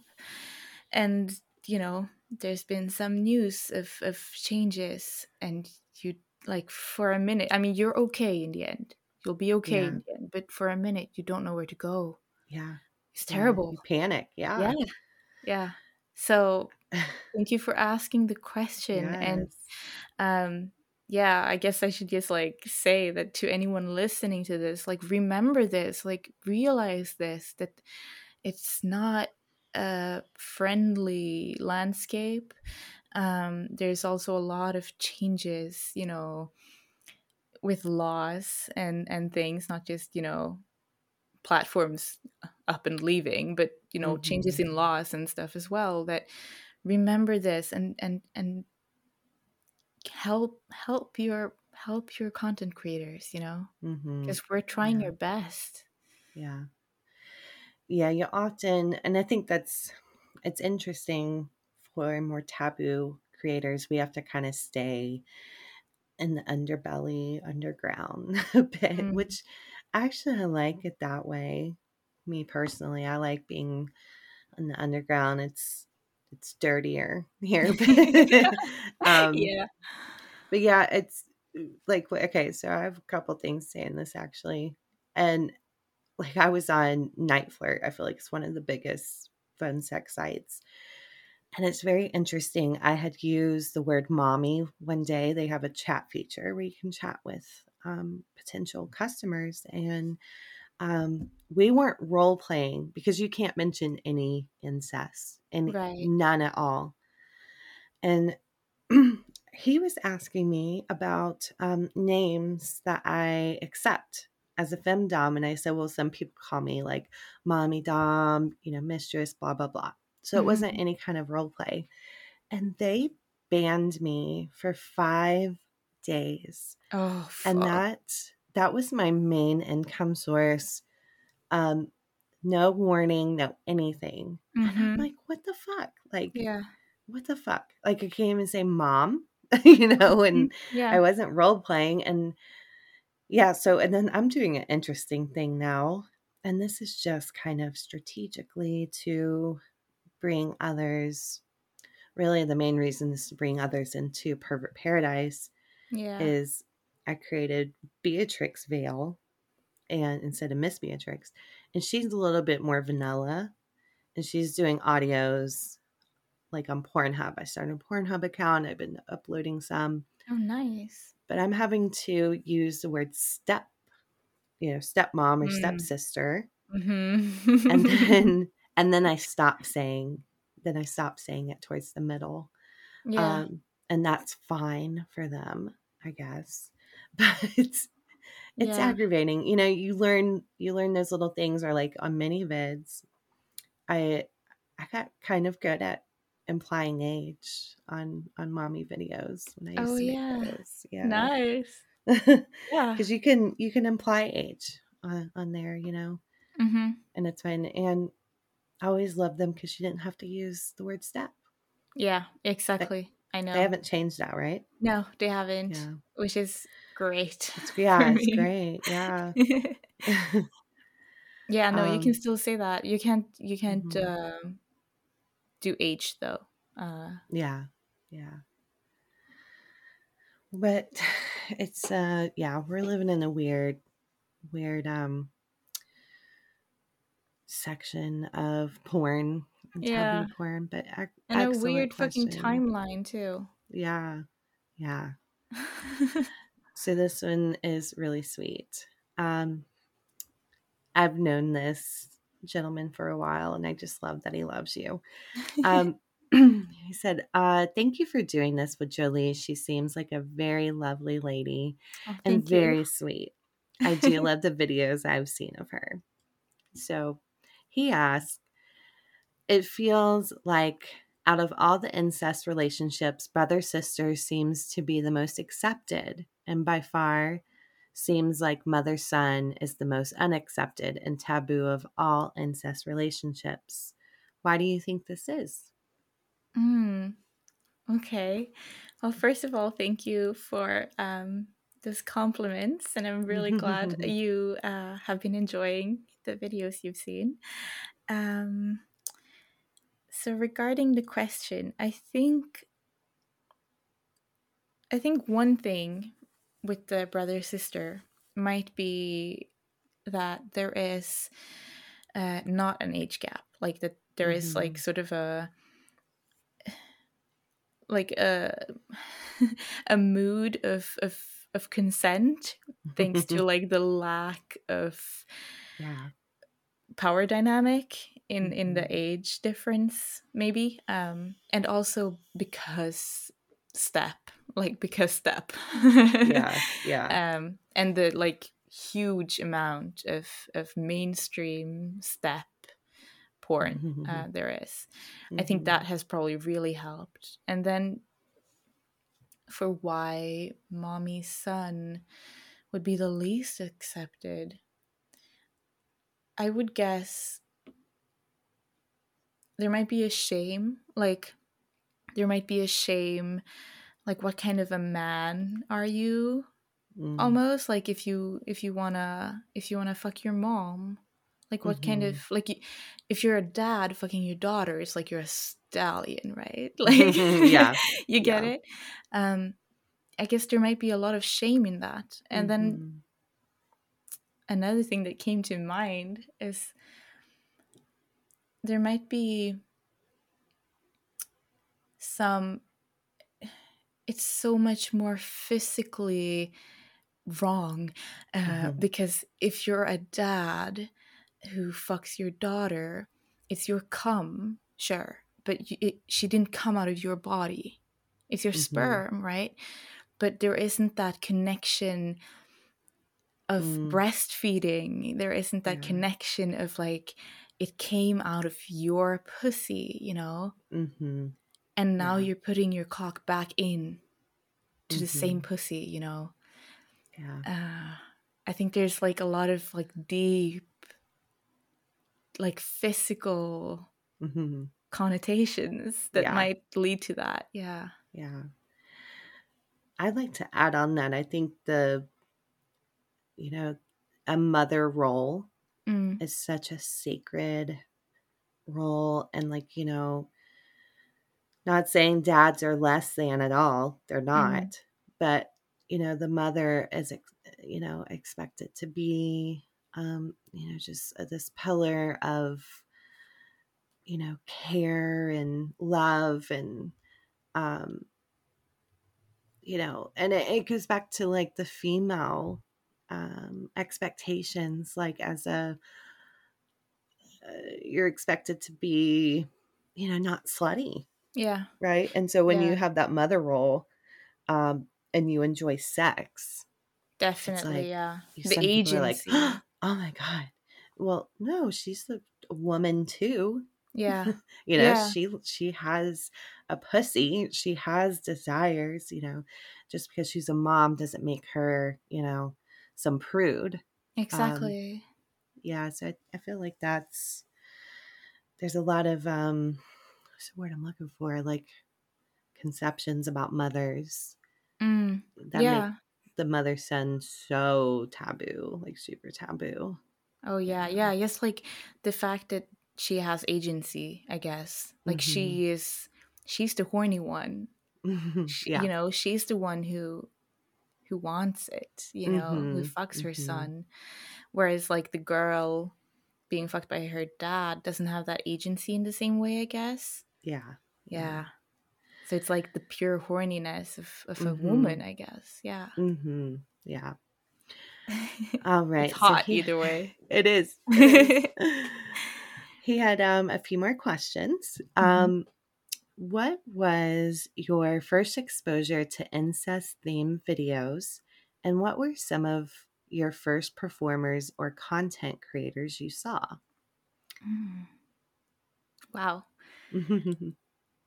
and, you know, there's been some news of, of changes and you like for a minute, I mean, you're okay in the end. You'll be okay yeah. in the end, but for a minute, you don't know where to go. Yeah. It's terrible. Yeah, panic. Yeah. Yeah. Yeah. So thank you for asking the question. Yes. And um yeah, I guess I should just like say that to anyone listening to this, like remember this, like realize this that it's not a friendly landscape. Um, there's also a lot of changes, you know, with laws and and things, not just you know platforms up and leaving, but you know mm-hmm. changes in laws and stuff as well. That remember this and and and help help your help your content creators you know because mm-hmm. we're trying yeah. your best yeah yeah you often and i think that's it's interesting for more taboo creators we have to kind of stay in the underbelly underground a bit mm-hmm. which actually i like it that way me personally i like being in the underground it's it's dirtier here. um, yeah. But yeah, it's uh, like okay, so I have a couple things saying this actually. And like I was on NiteFlirt, I feel like it's one of the biggest fun sex sites. And it's very interesting. I had used the word mommy one day. They have a chat feature where you can chat with um, potential customers. And um, we weren't role playing because you can't mention any incest and right. none at all. And he was asking me about um, names that I accept as a femdom, and I said, well, some people call me like mommy dom, you know, mistress, blah blah blah. So mm-hmm. it wasn't mm-hmm. any kind of role play, and they banned me for five days. Oh, fuck. and that that was my main income source. Um, no warning, no anything. Mm-hmm. And I'm like, what the fuck? Like, yeah, what the fuck? Like, I can't even say mom, you know, and mm-hmm. yeah. I wasn't role playing. And yeah, so, and then I'm doing an interesting thing now. And this is just kind of strategically to bring others. Really, the main reason is to bring others into pervert paradise. Yeah. Is I created Beatrix Veil, and instead of Miss Beatrix, and she's a little bit more vanilla, and she's doing audios like on Pornhub. I started a Pornhub account. I've been uploading some. Oh, nice. But I'm having to use the word step, you know, stepmom or mm. stepsister, mm-hmm. and then and then I stop saying. Then I stop saying it towards the middle. Yeah. Um, and that's fine for them, I guess. But it's it's yeah. aggravating. You know, you learn you learn those little things or like on ManyVids. I I got kind of good at implying age on on mommy videos when I used oh, to make yeah. those. Yeah. Nice. yeah. Because you can you can imply age on, on there, you know. Mm-hmm. And it's fine. And I always loved them because you didn't have to use the word step. Yeah, exactly. I know. They haven't changed that, right? No, they haven't. Yeah. Which is great. It's, yeah, it's great. Yeah. yeah, no, um, you can um still say that. You can't you can't mm-hmm. uh, do age though. Uh, yeah. Yeah. But it's uh yeah, we're living in a weird weird um section of porn yeah porn but ac- and a weird question. fucking timeline too yeah yeah so this one is really sweet. Um, I've known this gentleman for a while, and I just love that he loves you. Um, he said, uh, "Thank you for doing this with Jolie. She seems like a very lovely lady oh, and very sweet. I do love the videos I've seen of her." So he asked, "It feels like." Out of all the incest relationships, brother sister seems to be the most accepted and by far seems like mother son is the most unaccepted and taboo of all incest relationships. Why do you think this is? Mm. Okay. Well, first of all, thank you for um, those compliments, and I'm really glad you uh, have been enjoying the videos you've seen. Um, so, regarding the question, I think I think one thing with the brother sister might be that there is uh, not an age gap, like that there is Mm-hmm. like sort of a like a a mood of of of consent thanks to like the lack of yeah. power dynamic in in the Mhm. age difference maybe um and also because step like because step Yeah. Yeah. um and the like huge amount of of mainstream step porn uh, there is I think Mhm. that has probably really helped. And then for why mommy's son would be the least accepted, I would guess there might be a shame. Like, there might be a shame. Like, what kind of a man are you? Mm. Almost like if you if you wanna if you wanna fuck your mom, like what kind Mhm. of like you- if you're a dad fucking your daughter, it's like you're a stallion, right? Like Yeah. you get Yeah. it. Um, I guess there might be a lot of shame in that. And then Mhm. another thing that came to mind is there might be some it's so much more physically wrong uh, Mhm. because if you're a dad who fucks your daughter it's your cum sure but you, it, she didn't come out of your body it's your Mhm. sperm right but there isn't that connection of Mm. breastfeeding there isn't that Yeah. connection of like it came out of your pussy you know Mhm. And now Yeah. you're putting your cock back in to the same pussy you know Yeah. uh, i think there's like a lot of like deep like physical Mhm. connotations that Yeah. might lead to that yeah Yeah. I'd like to add on that. I think the, you know, a mother role mm, is such a sacred role. And, like, you know, not saying dads are less than at all, they're not. But, you know, the mother is, you know, expected to be, um, you know, just uh, this pillar of, you know, care and love and, um, you know, and it, it goes back to like the female um, expectations, like as a, uh, you're expected to be, you know, not slutty, yeah. Right? And so when you have that mother role, um, and you enjoy sex, definitely like, yeah. the are like, oh my god, well, no, she's the woman too. yeah. You know Yeah. she she has a pussy she has desires you know just because she's a mom doesn't make her you know some prude exactly. yeah so i, I feel like that's there's a lot of um what's the word i'm looking for? Like conceptions about mothers. Mm, that yeah. make the mother son so taboo like super taboo. Oh yeah Yeah. yes like the fact that she has agency i guess. Like Mm-hmm. she is she's the horny one. She- yeah. you know she's the one who who wants it you know who Mhm, fucks her mhm. son. Whereas like the girl being fucked by her dad doesn't have that agency in the same way i guess yeah yeah so it's like the pure horniness of, of a Mhm. woman i guess yeah hmm yeah all right it's so hot he- either way It is. It is. he had um, a few more questions. Mhm. Um, what was your first exposure to incest themed videos, and what were some of your first performers or content creators you saw? Mm. wow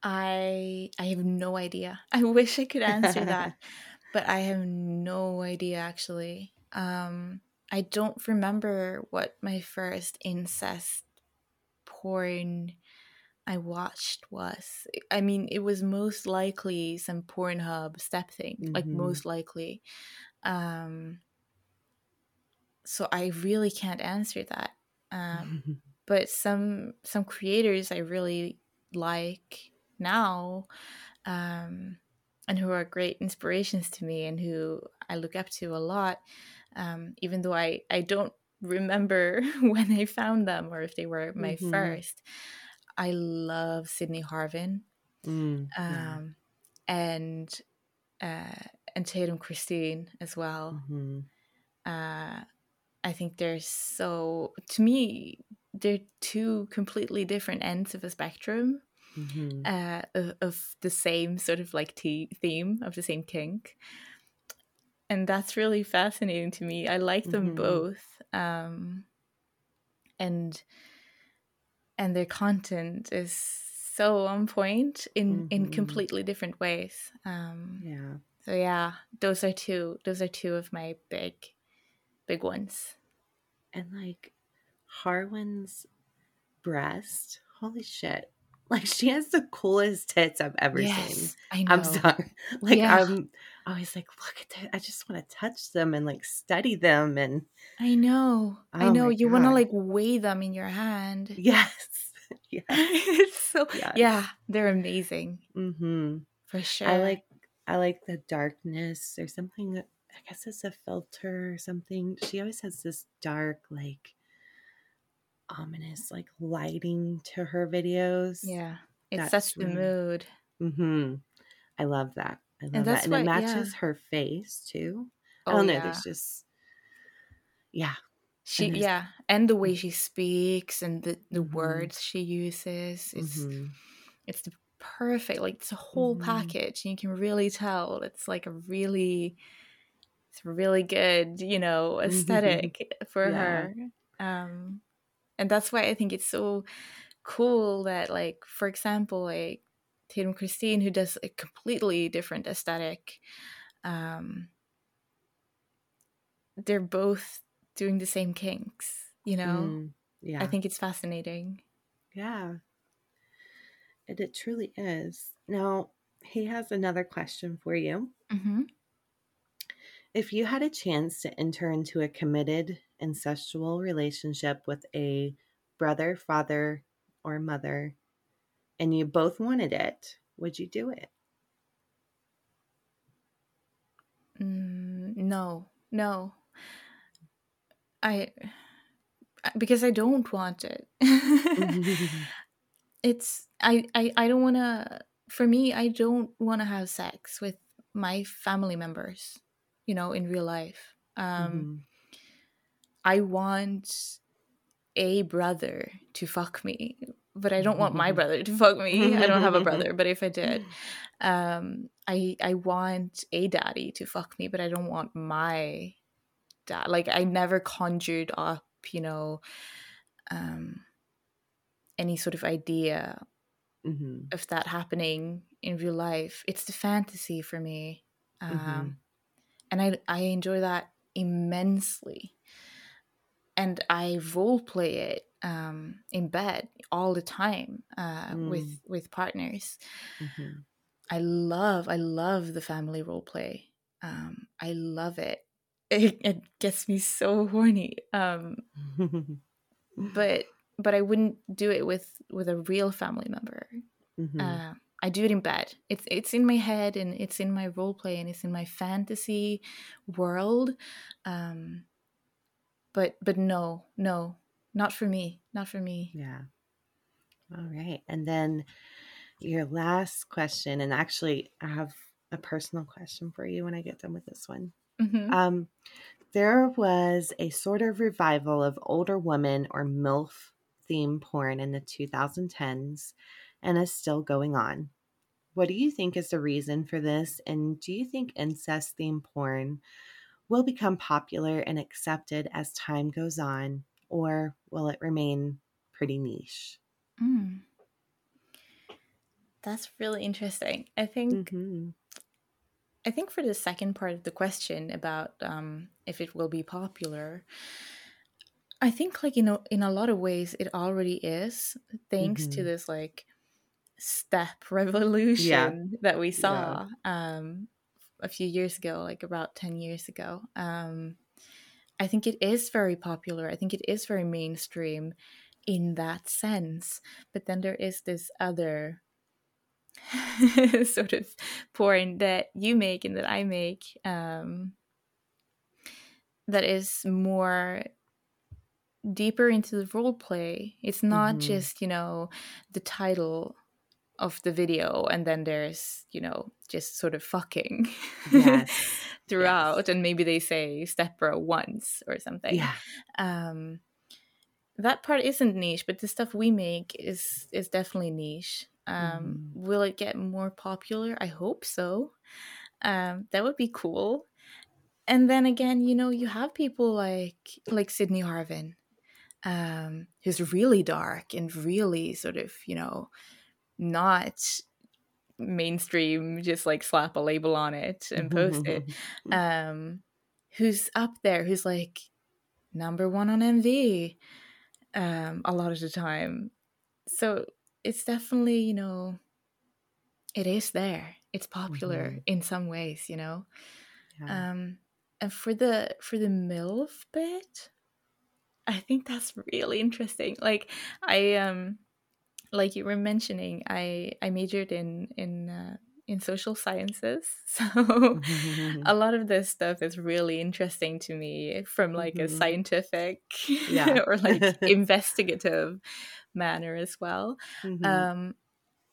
I I have no idea. I wish I could answer that, but I have no idea actually. Um I don't remember what my first incest porn I watched was, I mean, it was most likely some Pornhub step thing, mm-hmm. like most likely. Um, so I really can't answer that. Um, but some some creators I really like now, um, and who are great inspirations to me, and who I look up to a lot. Um, even though I I don't remember when I found them or if they were my mm-hmm. first. I love Sydney Harwin, mm, yeah. um, and uh, and Tatum Christine as well. Mm-hmm. Uh, I think they're so to me they're two completely different ends of a spectrum mm-hmm. uh, of, of, the same sort of like t- theme of the same kink, and that's really fascinating to me. I like them mm-hmm. both, um, and and their content is so on point in mm-hmm. in completely different ways. Um, yeah. So yeah, those are two. Those are two of my big, big ones. And like Harwin's breast, holy shit! Like she has the coolest tits I've ever yes, seen. I know. I'm sorry. Like yeah. I'm always like, look at that. I just want to touch them and like study them and I know. Oh I know. You want to like weigh them in your hand. Yes. yeah. so yes. yeah, they're amazing. Mm-hmm. For sure. I like I like the darkness. There's something I guess it's a filter or something. She always has this dark, like ominous, like lighting to her videos. Yeah. It that's sets the really, mood. Mm-hmm. I love that. I love and that. And what, it matches yeah. her face too. Oh, I don't know. Yeah. There's just yeah, she and yeah and the way mm. she speaks and the, the mm-hmm. words she uses it's mm-hmm. it's the perfect like it's a whole mm-hmm. package and you can really tell it's like a really it's really good you know mm-hmm. aesthetic for yeah. her um and that's why i think it's so cool that like for example like tatum christine who does a completely different aesthetic um they're both doing the same kinks, you know? Mm, yeah. I think it's fascinating. Yeah. And it truly is. Now, he has another question for you. Mm-hmm. If you had a chance to enter into a committed incestual relationship with a brother, father, or mother, and you both wanted it, would you do it? Mm, no, no. I because I don't want it. it's I, I I don't want to for me I don't want to have sex with my family members, you know, in real life. Um mm-hmm. I want a brother to fuck me, but I don't want my brother to fuck me. I don't have a brother, but if I did, um I I want a daddy to fuck me, but I don't want my dad like i never conjured up you know um any sort of idea mm-hmm. of that happening in real life it's the fantasy for me um mm-hmm. And i i enjoy that immensely and i role play it um in bed all the time uh mm. with with partners mm-hmm. i love i love the family role play um i love it it, it gets me so horny. Um, but but I wouldn't do it with with a real family member. Mm-hmm. Uh, I do it in bed. It's it's in my head and it's in my role play and it's in my fantasy world. Um, but but no, no, not for me. Not for me. Yeah. All right. And then your last question, and actually, I have a personal question for you when I get done with this one. Mm-hmm. Um, there was a sort of revival of older woman or MILF theme porn in the 2010s and is still going on. What do you think is the reason for this? And do you think incest theme porn will become popular and accepted as time goes on, or will it remain pretty niche? Mm. That's really interesting. I think mm-hmm. I think for the second part of the question about um, if it will be popular, I think like you know in a lot of ways it already is thanks mm-hmm. to this like step revolution yeah. that we saw yeah. um, a few years ago, like about 10 years ago. Um, I think it is very popular. I think it is very mainstream in that sense. But then there is this other sort of porn that you make and that I make um, that is more deeper into the role play. It's not mm-hmm. just, you know, the title of the video and then there's, you know, just sort of fucking yes. throughout yes. and maybe they say step bro once or something. Yeah. Um that part isn't niche, but the stuff we make is is definitely niche. Um, mm. Will it get more popular? I hope so. Um, that would be cool. And then again, you know, you have people like like Sydney Harwin, um, who's really dark and really sort of, you know, not mainstream, just like slap a label on it and post it. Um, who's up there, who's like number one on MV um, a lot of the time. So it's definitely, you know, it is there. It's popular mm-hmm. in some ways, you know. Yeah. Um, and for the for the MILF bit, I think that's really interesting. Like I um like you were mentioning, I I majored in in uh, in social sciences, so a lot of this stuff is really interesting to me from like mm-hmm. a scientific yeah. or like investigative manner as well. Mm-hmm. Um,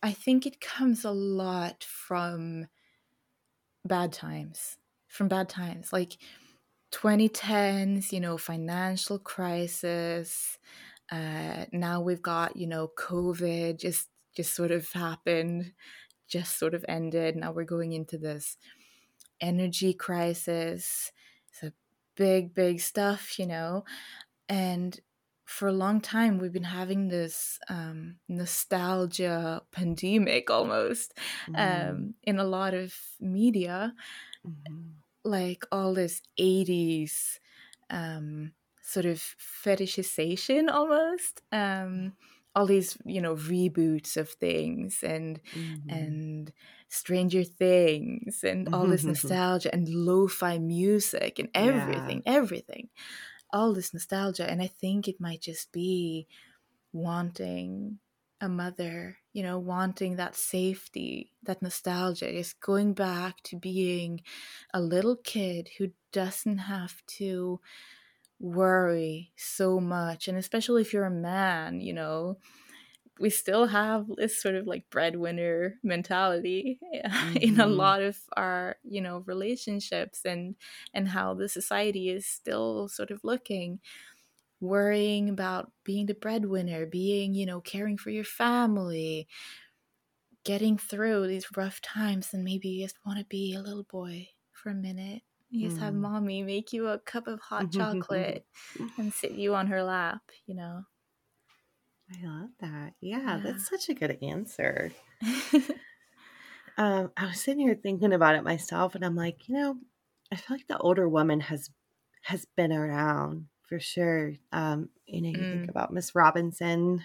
I think it comes a lot from bad times, from bad times, like 2010s, you know, financial crisis. Uh, now we've got, you know, COVID just just sort of happened, just sort of ended. Now we're going into this energy crisis. It's a big, big stuff, you know. And for a long time we've been having this um, nostalgia pandemic almost mm. um, in a lot of media mm-hmm. like all this 80s um, sort of fetishization almost um, all these you know reboots of things and mm-hmm. and stranger things and all this nostalgia and lo-fi music and everything yeah. everything all this nostalgia and i think it might just be wanting a mother you know wanting that safety that nostalgia just going back to being a little kid who doesn't have to worry so much and especially if you're a man you know we still have this sort of like breadwinner mentality mm-hmm. in a mm-hmm. lot of our you know relationships and and how the society is still sort of looking worrying about being the breadwinner being you know caring for your family getting through these rough times and maybe you just want to be a little boy for a minute you just have mommy make you a cup of hot chocolate and sit you on her lap you know I love that. Yeah, yeah. that's such a good answer. um, I was sitting here thinking about it myself, and I'm like, you know, I feel like the older woman has has been around for sure. Um, you know, you mm. think about Miss Robinson,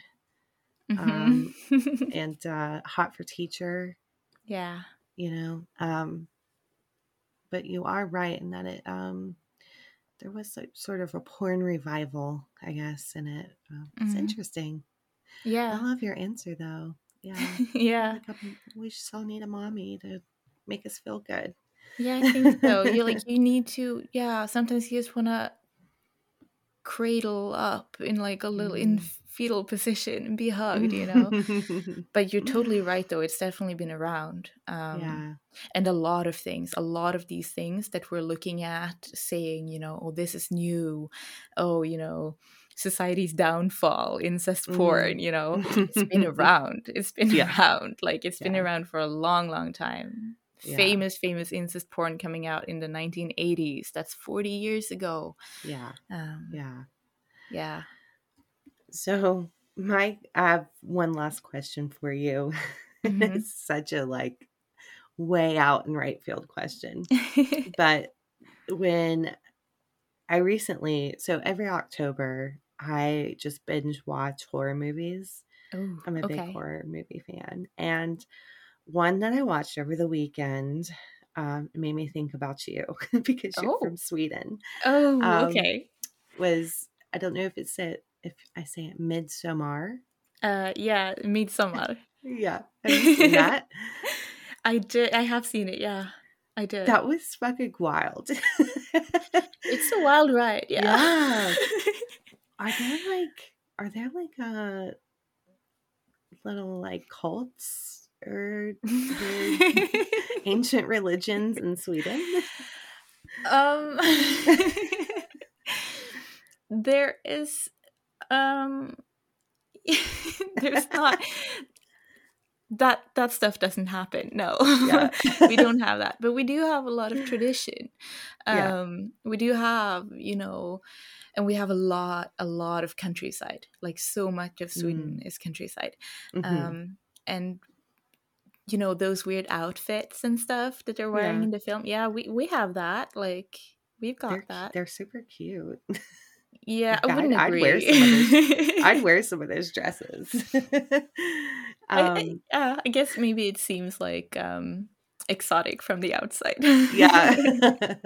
mm-hmm. um, and uh, Hot for Teacher. Yeah, you know, um, but you are right in that it um, there was a, sort of a porn revival, I guess, in it. It's mm-hmm. interesting. Yeah. I love your answer though. Yeah. yeah. we just all need a mommy to make us feel good. Yeah, I think so. you like you need to yeah, sometimes you just wanna cradle up in like a little in mm. Fetal position and be hugged, you know. but you're totally right though, it's definitely been around. Um yeah. and a lot of things, a lot of these things that we're looking at saying, you know, oh this is new. Oh, you know, society's downfall, incest mm. porn, you know, it's been around. It's been yeah. around. Like it's yeah. been around for a long, long time. Yeah. Famous, famous incest porn coming out in the 1980s. That's 40 years ago. Yeah. Um, yeah. Yeah. So, my, I have one last question for you. Mm-hmm. it's such a like way out and right field question. but when I recently, so every October, I just binge watch horror movies. Oh, I'm a okay. big horror movie fan. And one that I watched over the weekend um, made me think about you because you're oh. from Sweden. Oh, um, okay. Was I don't know if it's it if I say it Midsommar. Uh, yeah, Midsommar. yeah, have you seen that? I did. I have seen it. Yeah, I did. That was fucking wild. it's a wild ride. Yeah. yeah. Are there like? Are there like a uh, little like cults or ancient religions in Sweden? Um, there is um there's not that that stuff doesn't happen no yeah. we don't have that but we do have a lot of tradition um yeah. we do have you know and we have a lot a lot of countryside like so much of sweden mm. is countryside mm-hmm. um and you know those weird outfits and stuff that they're wearing yeah. in the film yeah we we have that like we've got they're, that they're super cute yeah i wouldn't I'd, agree I'd wear, those, I'd wear some of those dresses um, I, I, I guess maybe it seems like um exotic from the outside yeah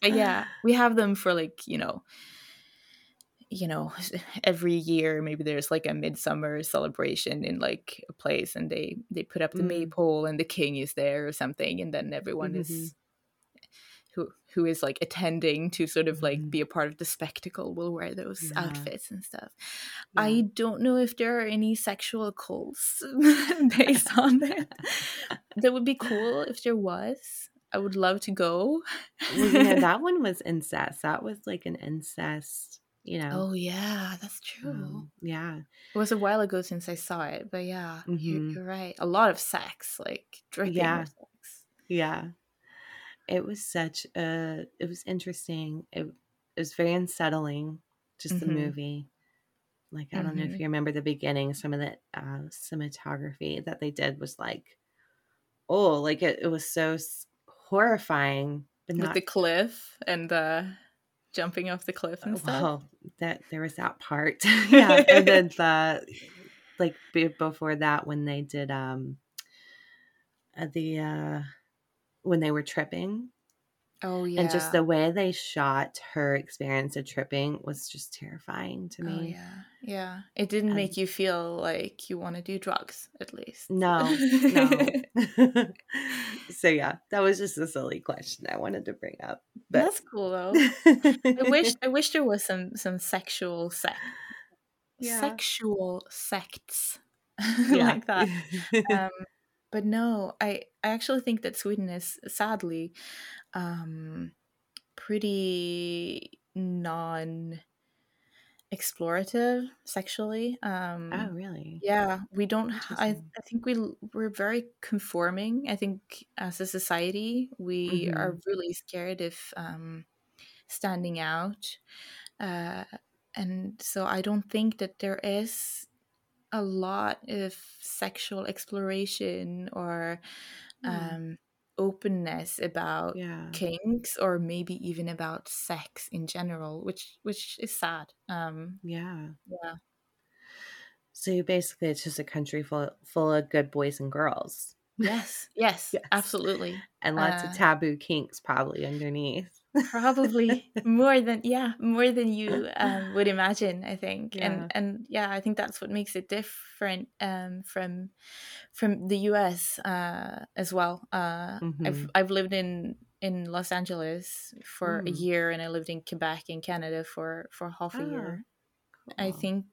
but yeah we have them for like you know you know every year maybe there's like a midsummer celebration in like a place and they they put up the mm. maypole and the king is there or something and then everyone mm-hmm. is who is like attending to sort of like mm-hmm. be a part of the spectacle will wear those yeah. outfits and stuff yeah. i don't know if there are any sexual cults based on that that would be cool if there was i would love to go well, you know, that one was incest that was like an incest you know. Oh yeah, that's true. Um, yeah, it was a while ago since I saw it, but yeah, mm-hmm. you, are right. A lot of sex, like drinking yeah. sex. Yeah, it was such a. It was interesting. It, it was very unsettling. Just mm-hmm. the movie. Like I don't mm-hmm. know if mm-hmm. you remember the beginning. Some of the uh, cinematography that they did was like, oh, like it, it was so horrifying. But With the cliff and the jumping off the cliff and stuff. Well, that there was that part. yeah, and then the like before that when they did um uh, the uh when they were tripping Oh yeah. And just the way they shot her experience of tripping was just terrifying to oh, me. Oh, yeah. Yeah. It didn't um, make you feel like you want to do drugs, at least. No. No. so yeah, that was just a silly question I wanted to bring up. But... That's cool though. I wish I wish there was some some sexual sex yeah. sexual sects like that. Um but no, I, I actually think that Sweden is sadly um, pretty non explorative sexually. Um, oh, really? Yeah, we don't. I I think we we're very conforming. I think as a society, we mm-hmm. are really scared of um, standing out, uh, and so I don't think that there is a lot of sexual exploration or mm. um, openness about yeah. kinks or maybe even about sex in general which which is sad um yeah yeah so basically it's just a country full full of good boys and girls yes yes, yes. absolutely and lots uh, of taboo kinks probably underneath probably more than yeah more than you um, would imagine i think yeah. and and yeah i think that's what makes it different um, from from the us uh, as well uh, mm-hmm. i've i've lived in in los angeles for mm. a year and i lived in quebec in canada for for half a year ah, cool. i think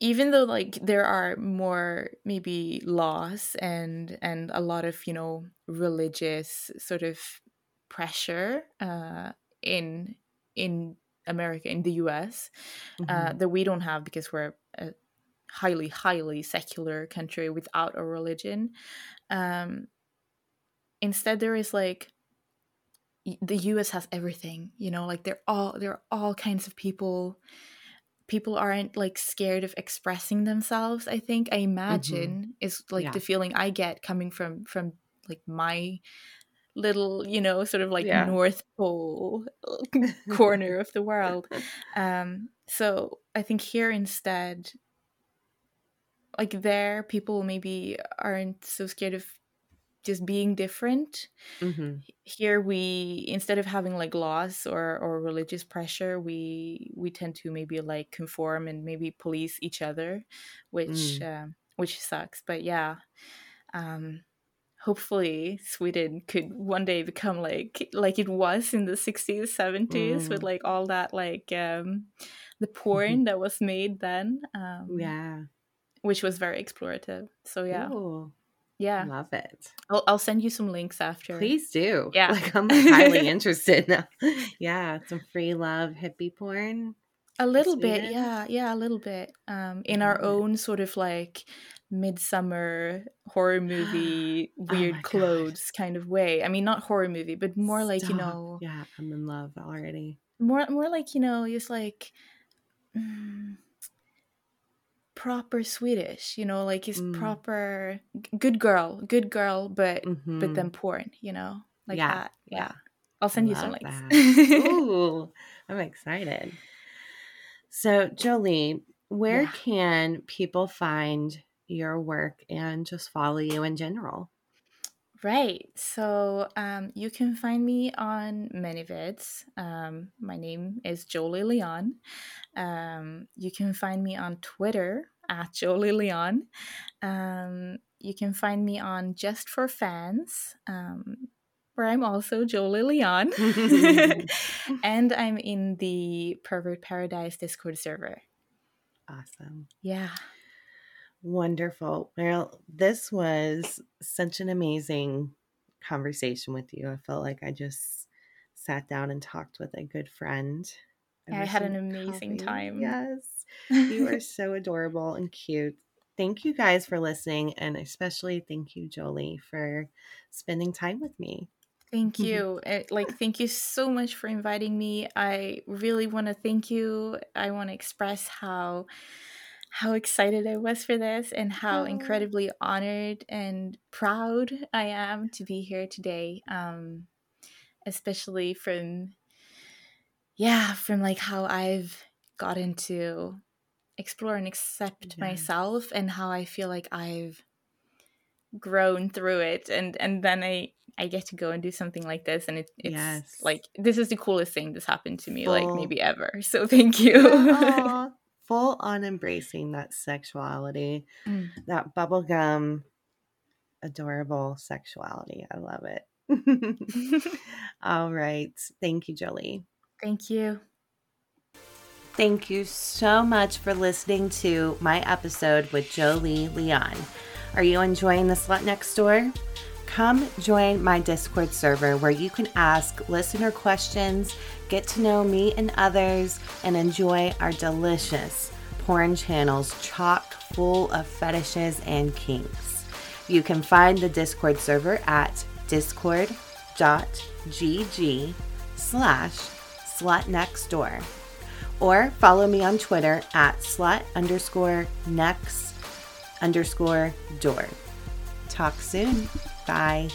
even though like there are more maybe laws and and a lot of you know religious sort of pressure uh, in in America, in the US, uh, mm-hmm. uh, that we don't have because we're a highly, highly secular country without a religion. Um, instead, there is like the US has everything, you know, like they're all there are all kinds of people. People aren't like scared of expressing themselves. I think I mm-hmm. imagine mm-hmm. is like yeah. the feeling I get coming from from like my little, you know, sort of like yeah. North Pole corner of the world. Um, so I think here instead, like there people maybe aren't so scared of just being different mm-hmm. here we instead of having like laws or or religious pressure we we tend to maybe like conform and maybe police each other which mm. uh, which sucks but yeah um hopefully sweden could one day become like like it was in the 60s 70s mm. with like all that like um the porn mm-hmm. that was made then um yeah which was very explorative so yeah Ooh. Yeah. Love it. I'll, I'll send you some links after. Please do. Yeah. Like I'm highly interested now. yeah. Some free love hippie porn. A little bit. Yeah. Yeah. A little bit. Um, in our own sort of like midsummer horror movie, oh weird oh clothes God. kind of way. I mean, not horror movie, but more Stop. like, you know. Yeah. I'm in love already. More, more like, you know, just like. Mm, proper Swedish, you know, like he's mm. proper good girl, good girl, but mm-hmm. but then porn, you know, like yeah. that. Yeah. I'll send I you some links. Ooh, I'm excited. So, Jolie, where yeah. can people find your work and just follow you in general? Right. So um, you can find me on ManyVids. Um, my name is Jolie Lyon. Um, you can find me on Twitter at Jolie Lyon. Um, you can find me on Just for Fans, um, where I'm also Jolie Lyon. and I'm in the Pervert Paradise Discord server. Awesome. Yeah. Wonderful. Well, this was such an amazing conversation with you. I felt like I just sat down and talked with a good friend. I had an amazing coffee. time. Yes. You are so adorable and cute. Thank you guys for listening, and especially thank you, Jolie, for spending time with me. Thank you. Eh, like, thank you so much for inviting me. I really want to thank you. I want to express how how excited I was for this and how incredibly honored and proud I am to be here today. Um, especially from, yeah, from like how I've gotten to explore and accept myself and how I feel like I've grown through it and and then I I get to go and do something like this and it, it's yes. like this is the coolest thing that's happened to me Full. like maybe ever. So thank you full on embracing that sexuality, mm. that bubblegum, adorable sexuality. I love it. All right. Thank you, Jolie. Thank you. Thank you so much for listening to my episode with Jolie Lyon. Are you enjoying the Slut Next Door? Come join my Discord server where you can ask listener questions, get to know me and others, and enjoy our delicious porn channels chock full of fetishes and kinks. You can find the Discord server at discord.gg slash slutnextdoor or follow me on Twitter at slut underscore next underscore door. Talk soon. Bye.